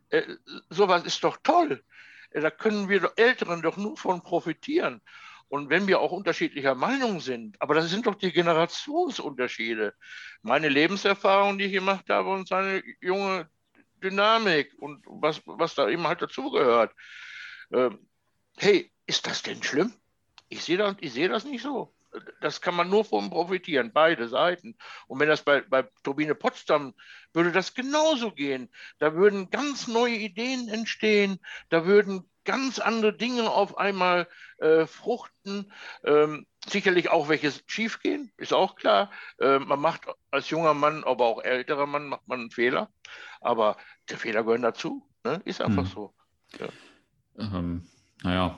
Äh, sowas ist doch toll da können wir Älteren doch nur von profitieren. Und wenn wir auch unterschiedlicher Meinung sind, aber das sind doch die Generationsunterschiede. Meine Lebenserfahrung, die ich gemacht habe, und seine junge Dynamik und was, was da eben halt dazugehört. Ähm, hey, ist das denn schlimm? Ich sehe das, seh das nicht so das kann man nur von profitieren, beide Seiten. Und wenn das bei, bei Turbine Potsdam würde das genauso gehen. Da würden ganz neue Ideen entstehen, da würden ganz andere Dinge auf einmal äh, fruchten. Ähm, sicherlich auch welches schiefgehen, ist auch klar. Äh, man macht als junger Mann, aber auch älterer Mann, macht man einen Fehler. Aber der Fehler gehört dazu. Ne? Ist einfach hm. so. Ja. Ähm, naja,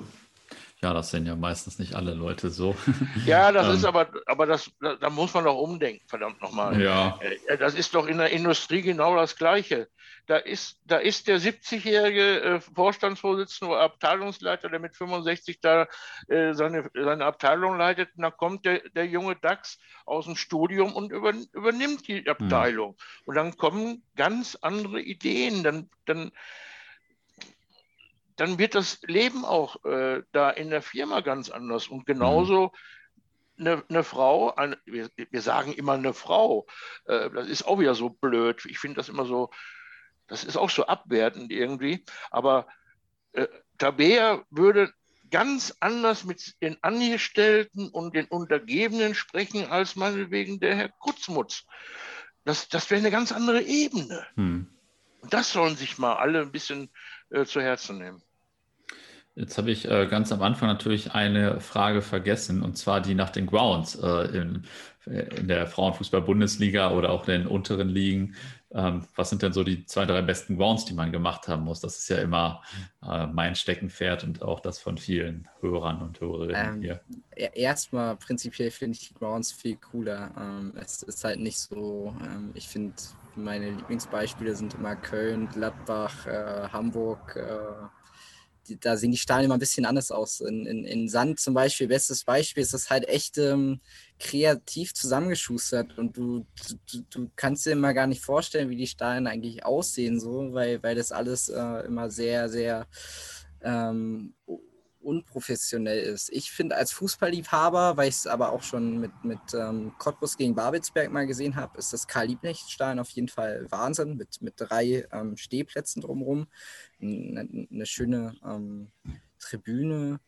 Ja, das sehen ja meistens nicht alle Leute so. Ja, das ist ähm. aber, aber das, da, da muss man doch umdenken, verdammt nochmal. Ja. Äh, das ist doch in der Industrie genau das Gleiche. Da ist, da ist der 70-jährige äh, Vorstandsvorsitzende oder Abteilungsleiter, der mit 65 da äh, seine, seine Abteilung leitet, und dann kommt der, der junge DAX aus dem Studium und über, übernimmt die hm. Abteilung. Mhm. Und dann kommen ganz andere Ideen. Dann, dann dann wird das Leben auch äh, da in der Firma ganz anders. Und genauso eine, eine, Frau, eine, wir, wir, sagen immer eine Frau, äh, das ist auch wieder so blöd. Ich finde das immer so, das ist auch so abwertend irgendwie. Aber äh, Tabea würde ganz anders mit den Angestellten und den Untergebenen sprechen als meinetwegen der Herr Kutzmutz. Das, das wäre eine ganz andere Ebene. Hm. Und das sollen sich mal alle ein bisschen äh, zu Herzen nehmen. Jetzt habe ich äh, ganz am Anfang natürlich eine Frage vergessen, und zwar die nach den Grounds äh, in, äh, in, der Frauenfußball-Bundesliga oder auch in den unteren Ligen. Ähm, was sind denn so die zwei, drei besten Grounds, die man gemacht haben muss? Das ist ja immer äh, mein Steckenpferd und auch das von vielen Hörern und Hörerinnen ähm, hier. Erstmal prinzipiell finde ich die Grounds viel cooler. Ähm, es ist halt nicht so, ähm, ich finde, meine Lieblingsbeispiele sind immer Köln, Gladbach, äh, Hamburg äh, die, da sehen die Stadien immer ein bisschen anders aus. In, in, in Sand zum Beispiel, bestes Beispiel, ist das halt echt ähm, kreativ zusammengeschustert und du, du, du, kannst dir immer gar nicht vorstellen, wie die Stadien eigentlich aussehen, so, weil, weil das alles äh, immer sehr, sehr ähm, unprofessionell ist. Ich finde als Fußballliebhaber, weil ich es aber auch schon mit, mit ähm, Cottbus gegen Babelsberg mal gesehen habe, ist das Karl-Liebknecht-Stadion auf jeden Fall Wahnsinn mit, mit drei ähm, Stehplätzen drumherum. Eine, eine schöne ähm, Tribüne.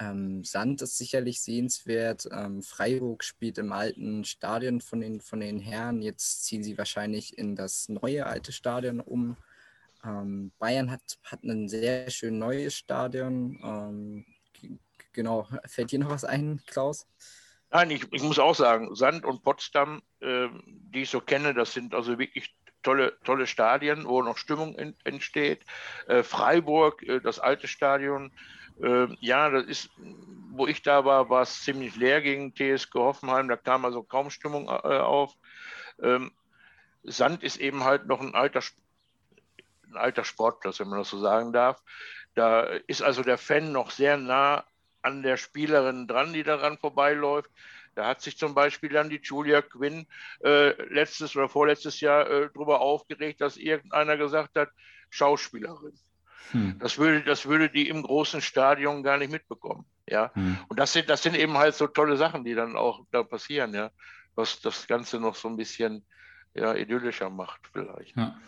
Ähm, Sand ist sicherlich sehenswert. Ähm, Freiburg spielt im alten Stadion von den, von den Herren. Jetzt ziehen sie wahrscheinlich in das neue alte Stadion um. Ähm, Bayern hat, hat ein sehr schön neues Stadion. Ähm, genau, fällt dir noch was ein, Klaus? Nein, ich, ich muss auch sagen, Sand und Potsdam, äh, die ich so kenne, das sind also wirklich tolle, tolle Stadien, wo noch Stimmung in, entsteht. Äh, Freiburg, äh, das alte Stadion, ähm, ja, das ist, wo ich da war, war es ziemlich leer gegen TSG Hoffenheim, da kam also kaum Stimmung äh, auf. Ähm, Sand ist eben halt noch ein alter ein alter Sportplatz, wenn man das so sagen darf. Da ist also der Fan noch sehr nah an der Spielerin dran, die daran vorbeiläuft. Da hat sich zum Beispiel dann die Julia Quinn äh, letztes oder vorletztes Jahr äh, darüber aufgeregt, dass irgendeiner gesagt hat, Schauspielerin. Hm. Das, würde, das würde die im großen Stadion gar nicht mitbekommen. Ja? Hm. Und das sind, das sind eben halt so tolle Sachen, die dann auch da passieren, ja? was das Ganze noch so ein bisschen ja, idyllischer macht vielleicht. Ja.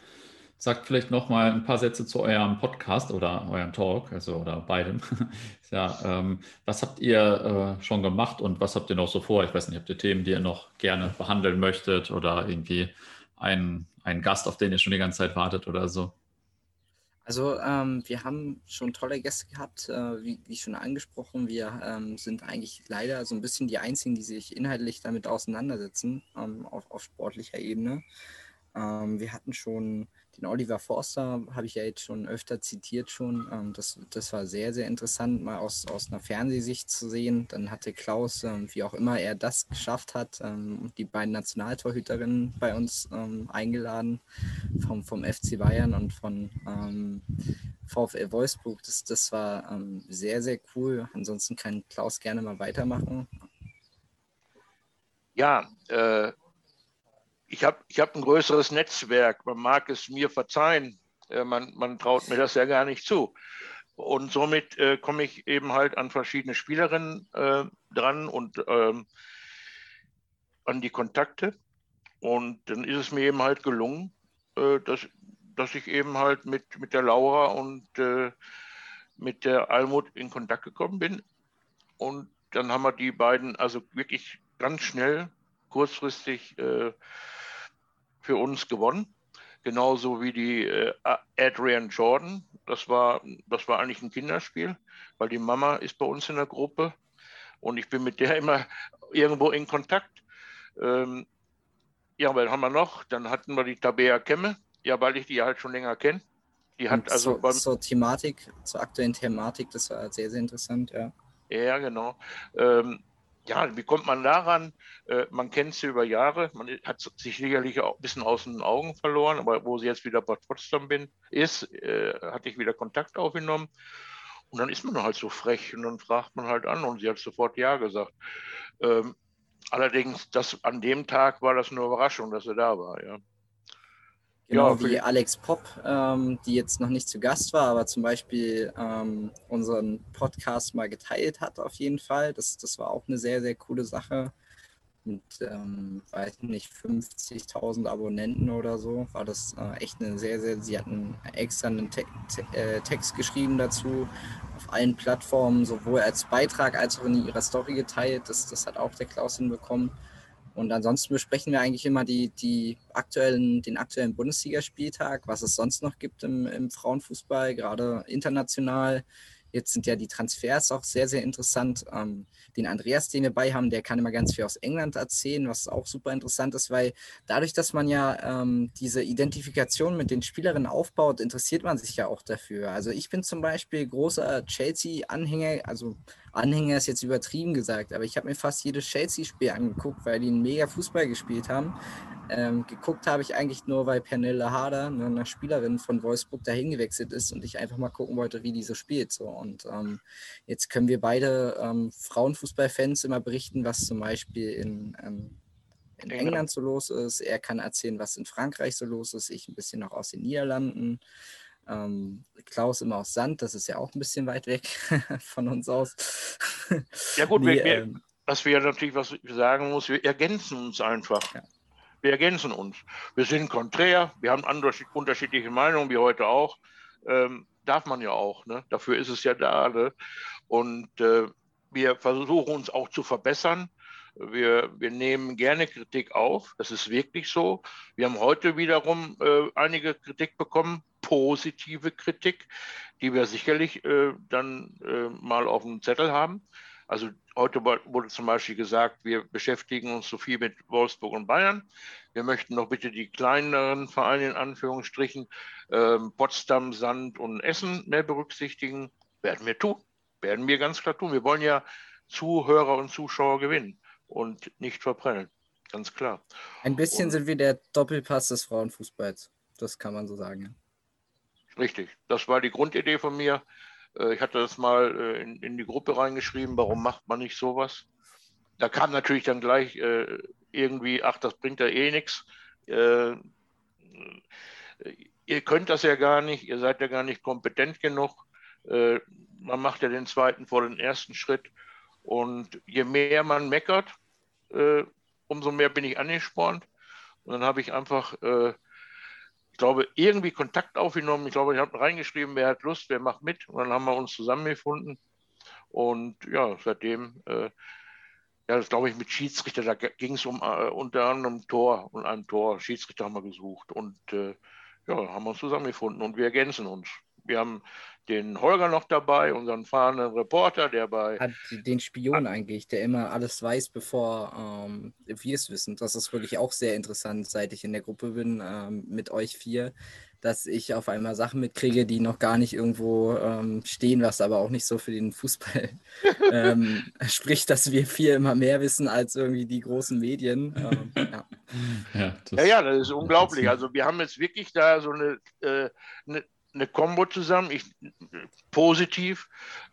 Sagt vielleicht noch mal ein paar Sätze zu eurem Podcast oder eurem Talk, also oder beidem. ja, ähm, was habt ihr äh, schon gemacht und was habt ihr noch so vor? Ich weiß nicht, habt ihr Themen, die ihr noch gerne behandeln möchtet oder irgendwie einen, einen Gast, auf den ihr schon die ganze Zeit wartet oder so? Also ähm, wir haben schon tolle Gäste gehabt, äh, wie, wie, schon angesprochen. Wir ähm, sind eigentlich leider so ein bisschen die Einzigen, die sich inhaltlich damit auseinandersetzen ähm, auf, auf sportlicher Ebene. Ähm, wir hatten schon den Oliver Forster habe ich ja jetzt schon öfter zitiert schon. Ähm, das, das war sehr, sehr interessant, mal aus, aus einer Fernsehsicht zu sehen. Dann hatte Klaus, ähm, wie auch immer er das geschafft hat, ähm, die beiden Nationaltorhüterinnen bei uns eingeladen vom, vom FC Bayern und von VfL Wolfsburg. Das, das war sehr, sehr cool. Ansonsten kann Klaus gerne mal weitermachen. Ja, äh, ich habe ich hab ein größeres Netzwerk. Man mag es mir verzeihen. Äh, man, man traut mir das ja gar nicht zu. Und somit äh, komme ich eben halt an verschiedene Spielerinnen äh, dran und ähm, an die Kontakte. Und dann ist es mir eben halt gelungen, äh, dass, dass ich eben halt mit, mit der Laura und äh, mit der Almut in Kontakt gekommen bin. Und dann haben wir die beiden also wirklich ganz schnell, kurzfristig äh, für uns gewonnen. Genauso wie die äh, Adrian Jordan. Das war, das war eigentlich ein Kinderspiel, weil die Mama ist bei uns in der Gruppe und ich bin mit der immer irgendwo in Kontakt. Ähm, ja, was haben wir noch? Dann hatten wir die Tabea Kemme, ja, weil ich die halt schon länger kenne. Die hat also zur, zur Thematik, zur aktuellen Thematik, das war sehr, sehr interessant, ja. Ja, genau. Ähm, ja, wie kommt man daran? Äh, man kennt sie über Jahre. Man hat sich sicherlich auch ein bisschen aus den Augen verloren, aber wo sie jetzt wieder bei Potsdam bin, ist, äh, hatte ich wieder Kontakt aufgenommen. Und dann ist man halt so frech und dann fragt man halt an und sie hat sofort Ja gesagt. Ähm, allerdings, das, an dem Tag war das eine Überraschung, dass er da war, ja. Genau ja, wie Alex Popp, ähm, die jetzt noch nicht zu Gast war, aber zum Beispiel ähm, unseren Podcast mal geteilt hat, auf jeden Fall. Das, das war auch eine sehr, sehr coole Sache. Mit, ähm, weiß nicht, 50.000 Abonnenten oder so, war das äh, echt eine sehr, sehr, sie hatten extra einen Te Te äh, Text geschrieben dazu, auf allen Plattformen, sowohl als Beitrag als auch in ihrer Story geteilt. Das, das hat auch der Klaus hinbekommen. Und ansonsten besprechen wir eigentlich immer die, die aktuellen, den aktuellen Bundesligaspieltag, was es sonst noch gibt im, im Frauenfußball, gerade international. Jetzt sind ja die Transfers auch sehr, sehr interessant. Ähm, den Andreas, den wir bei haben, der kann immer ganz viel aus England erzählen, was auch super interessant ist, weil dadurch, dass man ja ähm, diese Identifikation mit den Spielerinnen aufbaut, interessiert man sich ja auch dafür. Also ich bin zum Beispiel großer Chelsea-Anhänger, also Anhänger ist jetzt übertrieben gesagt, aber ich habe mir fast jedes Chelsea-Spiel angeguckt, weil die einen mega Fußball gespielt haben. Ähm, geguckt habe ich eigentlich nur, weil Pernille Harder, ne, eine Spielerin von Wolfsburg, dahin gewechselt ist und ich einfach mal gucken wollte, wie die so spielt. So. Und ähm, jetzt können wir beide ähm, Frauenfußballfans immer berichten, was zum Beispiel in, ähm, in England so los ist. Er kann erzählen, was in Frankreich so los ist. Ich ein bisschen noch aus den Niederlanden. Ähm, Klaus immer aus Sand, das ist ja auch ein bisschen weit weg von uns aus. Ja gut, nee, wir, ähm, was wir natürlich was sagen muss, wir ergänzen uns einfach. Ja. Wir ergänzen uns. Wir sind konträr, wir haben andere, unterschiedliche Meinungen, wie heute auch. Ähm, darf man ja auch, ne? dafür ist es ja da. Ne? Und äh, wir versuchen uns auch zu verbessern. Wir, wir nehmen gerne Kritik auf, das ist wirklich so. Wir haben heute wiederum äh, einige Kritik bekommen, positive Kritik, die wir sicherlich äh, dann äh, mal auf dem Zettel haben. Also heute wurde zum Beispiel gesagt, wir beschäftigen uns so viel mit Wolfsburg und Bayern. Wir möchten doch bitte die kleineren Vereine in Anführungsstrichen, ähm, Potsdam, Sand und Essen mehr berücksichtigen. Werden wir tun. Werden wir ganz klar tun. Wir wollen ja Zuhörer und Zuschauer gewinnen und nicht verbrennen. Ganz klar. Ein bisschen und, sind wir der Doppelpass des Frauenfußballs. Das kann man so sagen. Richtig. Das war die Grundidee von mir. Äh, ich hatte das mal äh, in, in, die Gruppe reingeschrieben, warum macht man nicht sowas? Da kam natürlich dann gleich äh, irgendwie, ach, das bringt ja eh nichts. Ihr könnt das ja gar nicht, ihr seid ja gar nicht kompetent genug. Man macht ja den zweiten vor den ersten Schritt. Und je mehr man meckert, umso mehr bin ich angespornt. Und dann habe ich einfach ich glaube, irgendwie Kontakt aufgenommen. Ich glaube, ich habe reingeschrieben, wer hat Lust, wer macht mit. Und dann haben wir uns zusammengefunden. Und ja, seitdem, äh, ja, das glaube ich mit Schiedsrichter, da ging es um äh, unter anderem Tor und einem Tor. Schiedsrichter haben wir gesucht und äh, ja, haben uns zusammengefunden und wir ergänzen uns. Wir haben den Holger noch dabei, unseren fahrenden Reporter, der bei. Hat den Spion eigentlich, der immer alles weiß, bevor ähm, wir es wissen. Das ist wirklich auch sehr interessant, seit ich in der Gruppe bin ähm, mit euch vier, dass ich auf einmal Sachen mitkriege, die noch gar nicht irgendwo ähm, stehen, was aber auch nicht so für den Fußball ähm, spricht, dass wir vier immer mehr wissen als irgendwie die großen Medien. Ähm, ja. Ja, das, ja, ja, das ist unglaublich. Also wir haben jetzt wirklich da so eine, äh, eine eine Kombo zusammen, ich, positiv,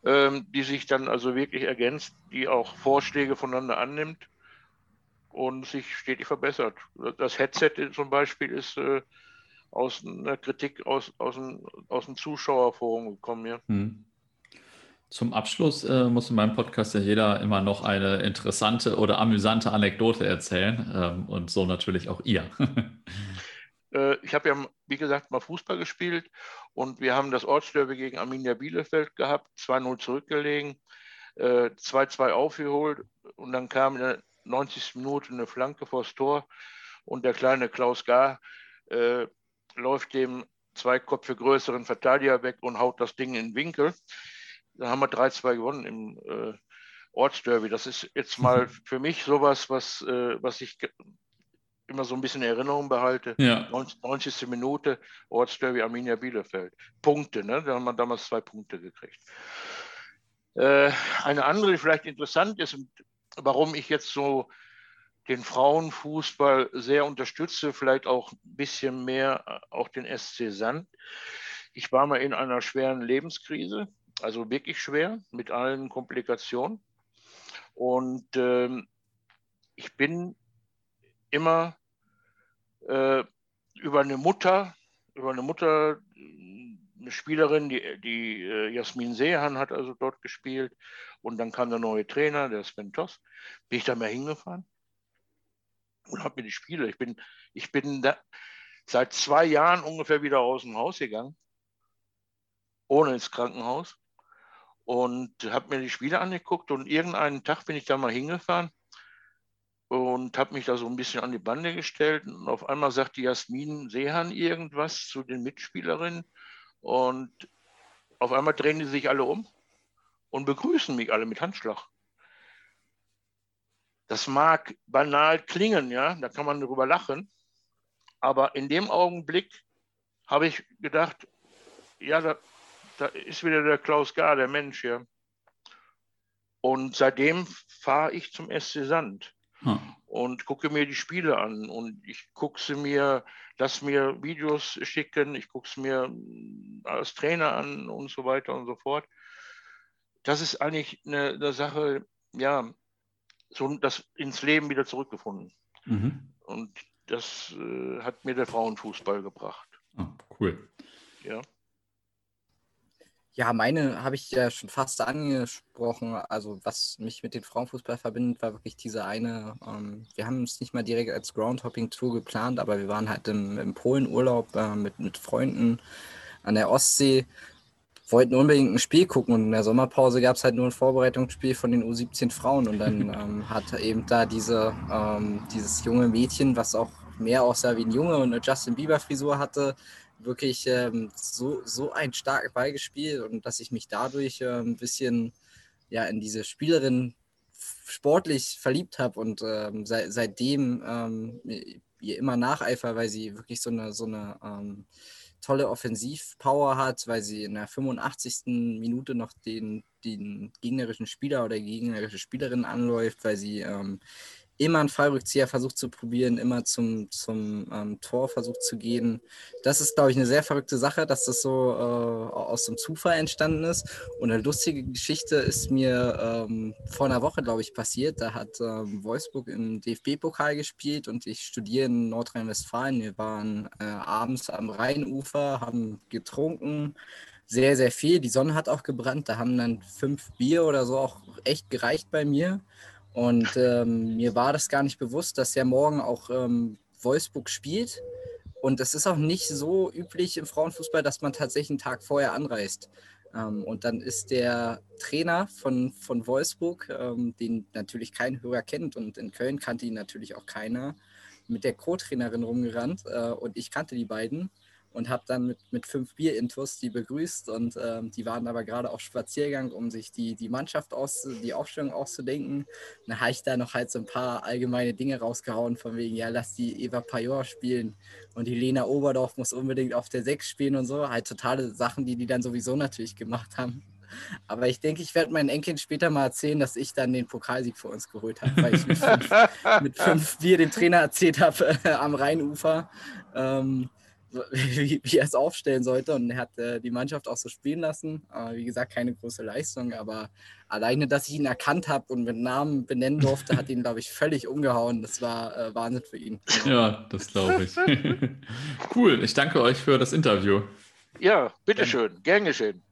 ähm, die sich dann also wirklich ergänzt, die auch Vorschläge voneinander annimmt und sich stetig verbessert. Das Headset zum Beispiel ist äh, aus einer Kritik aus, aus, dem, aus dem Zuschauerforum gekommen. Ja. Hm. Zum Abschluss äh, muss in meinem Podcast ja jeder immer noch eine interessante oder amüsante Anekdote erzählen ähm, und so natürlich auch ihr. Äh, ich habe ja, wie gesagt, mal Fußball gespielt und wir haben das Ortsderby gegen Arminia Bielefeld gehabt, 2-0 zurückgelegen, 2-2 äh, aufgeholt und dann kam in der 90. Minute eine Flanke vors Tor und der kleine Klaus Gar äh, läuft dem zwei Köpfe größeren Verteidiger weg und haut das Ding in den Winkel. Da haben wir 3-2 gewonnen im äh, Ortsderby. Das ist jetzt mal für mich sowas, was, äh, was ich immer so ein bisschen in Erinnerung behalte. Ja. 90. Minute, Ortsderby Arminia Bielefeld. Punkte, ne? Da haben wir damals zwei Punkte gekriegt. Äh, eine andere, die vielleicht interessant ist, warum ich jetzt so den Frauenfußball sehr unterstütze, vielleicht auch ein bisschen mehr äh, auch den SC Sand. Ich war mal in einer schweren Lebenskrise, also wirklich schwer, mit allen Komplikationen. Und ähm, ich bin immer äh, über eine Mutter, über eine Mutter, eine Spielerin, die, die äh, Jasmin Sehan hat also dort gespielt. Und dann kam der neue Trainer, der Sven Toss. Bin ich da mal hingefahren und habe mir die Spiele. Ich bin, ich bin da seit zwei Jahren ungefähr wieder aus dem Haus gegangen, ohne ins Krankenhaus und habe mir die Spiele angeguckt und irgendeinen Tag bin ich da mal hingefahren und habe mich da so ein bisschen an die Bande gestellt und auf einmal sagt die Jasmin Sehan irgendwas zu den Mitspielerinnen und auf einmal drehen die sich alle um und begrüßen mich alle mit Handschlag. Das mag banal klingen, ja, da kann man drüber lachen. Aber in dem Augenblick habe ich gedacht, ja, da, da ist wieder der Klaus Gar, der Mensch hier. Und seitdem fahre ich zum SC Sand hm. und gucke mir die Spiele an. Und ich gucke sie mir, lass mir Videos schicken, ich gucke es mir als Trainer an und so weiter und so fort. Das ist eigentlich eine, eine Sache, ja, so das ins Leben wieder zurückgefunden. Mhm. Und das äh, hat mir der Frauenfußball gebracht. Oh, cool. Ja. Ja, meine habe ich ja schon fast angesprochen. Also, was mich mit dem Frauenfußball verbindet, war wirklich diese eine. Ähm, wir haben es nicht mal direkt als Groundhopping-Tour geplant, aber wir waren halt im, im Polen-Urlaub äh, mit, mit Freunden an der Ostsee wollten unbedingt ein Spiel gucken und in der Sommerpause gab es halt nur ein Vorbereitungsspiel von den U17 Frauen und dann ähm, hat eben da diese, ähm, dieses junge Mädchen, was auch mehr aussah wie ein Junge und eine Justin Bieber Frisur hatte, wirklich ähm, so, so ein starkes Ball gespielt und dass ich mich dadurch äh, ein bisschen ja, in diese Spielerin sportlich verliebt habe und ähm, seit, seitdem ähm, ihr immer nacheifer, weil sie wirklich so eine, so eine ähm, tolle Offensivpower hat, weil sie in der 85. Minute noch den, den gegnerischen Spieler oder die gegnerische Spielerin anläuft, weil sie ähm, immer einen Fallrückzieher versucht zu probieren, immer zum, zum ähm, Tor versucht zu gehen. Das ist, glaube ich, eine sehr verrückte Sache, dass das so äh, aus dem Zufall entstanden ist. Und eine lustige Geschichte ist mir ähm, vor einer Woche, glaube ich, passiert. Da hat ähm, Wolfsburg im DFB-Pokal gespielt und ich studiere in Nordrhein-Westfalen. Wir waren äh, abends am Rheinufer, haben getrunken, sehr, sehr viel. Die Sonne hat auch gebrannt. Da haben dann fünf Bier oder so auch echt gereicht bei mir. Und ähm, mir war das gar nicht bewusst, dass ja morgen auch ähm, Wolfsburg spielt. Und es ist auch nicht so üblich im Frauenfußball, dass man tatsächlich einen Tag vorher anreist. Ähm, und dann ist der Trainer von, von Wolfsburg, ähm, den natürlich kein Hörer kennt und in Köln kannte ihn natürlich auch keiner, mit der Co-Trainerin rumgerannt. Äh, und ich kannte die beiden und habe dann mit, mit fünf Bier-Intus die begrüßt und ähm, die waren aber gerade auf Spaziergang, um sich die, die Mannschaft aus, die Aufstellung auszudenken. Dann habe ich da noch halt so ein paar allgemeine Dinge rausgehauen, von wegen, ja, lass die Eva Pajor spielen und die Lena Oberdorf muss unbedingt auf der Sechs spielen und so. Halt totale Sachen, die die dann sowieso natürlich gemacht haben. Aber ich denke, ich werde meinen Enkeln später mal erzählen, dass ich dann den Pokalsieg für uns geholt habe, weil ich mit fünf, mit fünf Bier dem Trainer erzählt habe äh, am Rheinufer. Ähm, wie, wie er es aufstellen sollte. Und er hat äh, die Mannschaft auch so spielen lassen. Äh, wie gesagt, keine große Leistung, aber alleine, dass ich ihn erkannt habe und mit Namen benennen durfte, hat ihn, glaube ich, völlig umgehauen. Das war äh, Wahnsinn für ihn. Ja, das glaube ich. cool, ich danke euch für das Interview. Ja, bitteschön, gern geschehen.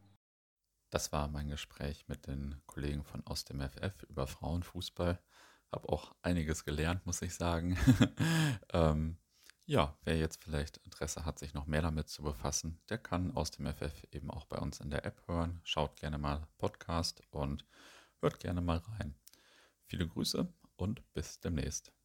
Das war mein Gespräch mit den Kollegen von aus dem FF über Frauenfußball. Habe auch einiges gelernt, muss ich sagen. ähm, ja, wer jetzt vielleicht Interesse hat, sich noch mehr damit zu befassen, der kann aus dem FF eben auch bei uns in der App hören. Schaut gerne mal Podcast und hört gerne mal rein. Viele Grüße und bis demnächst.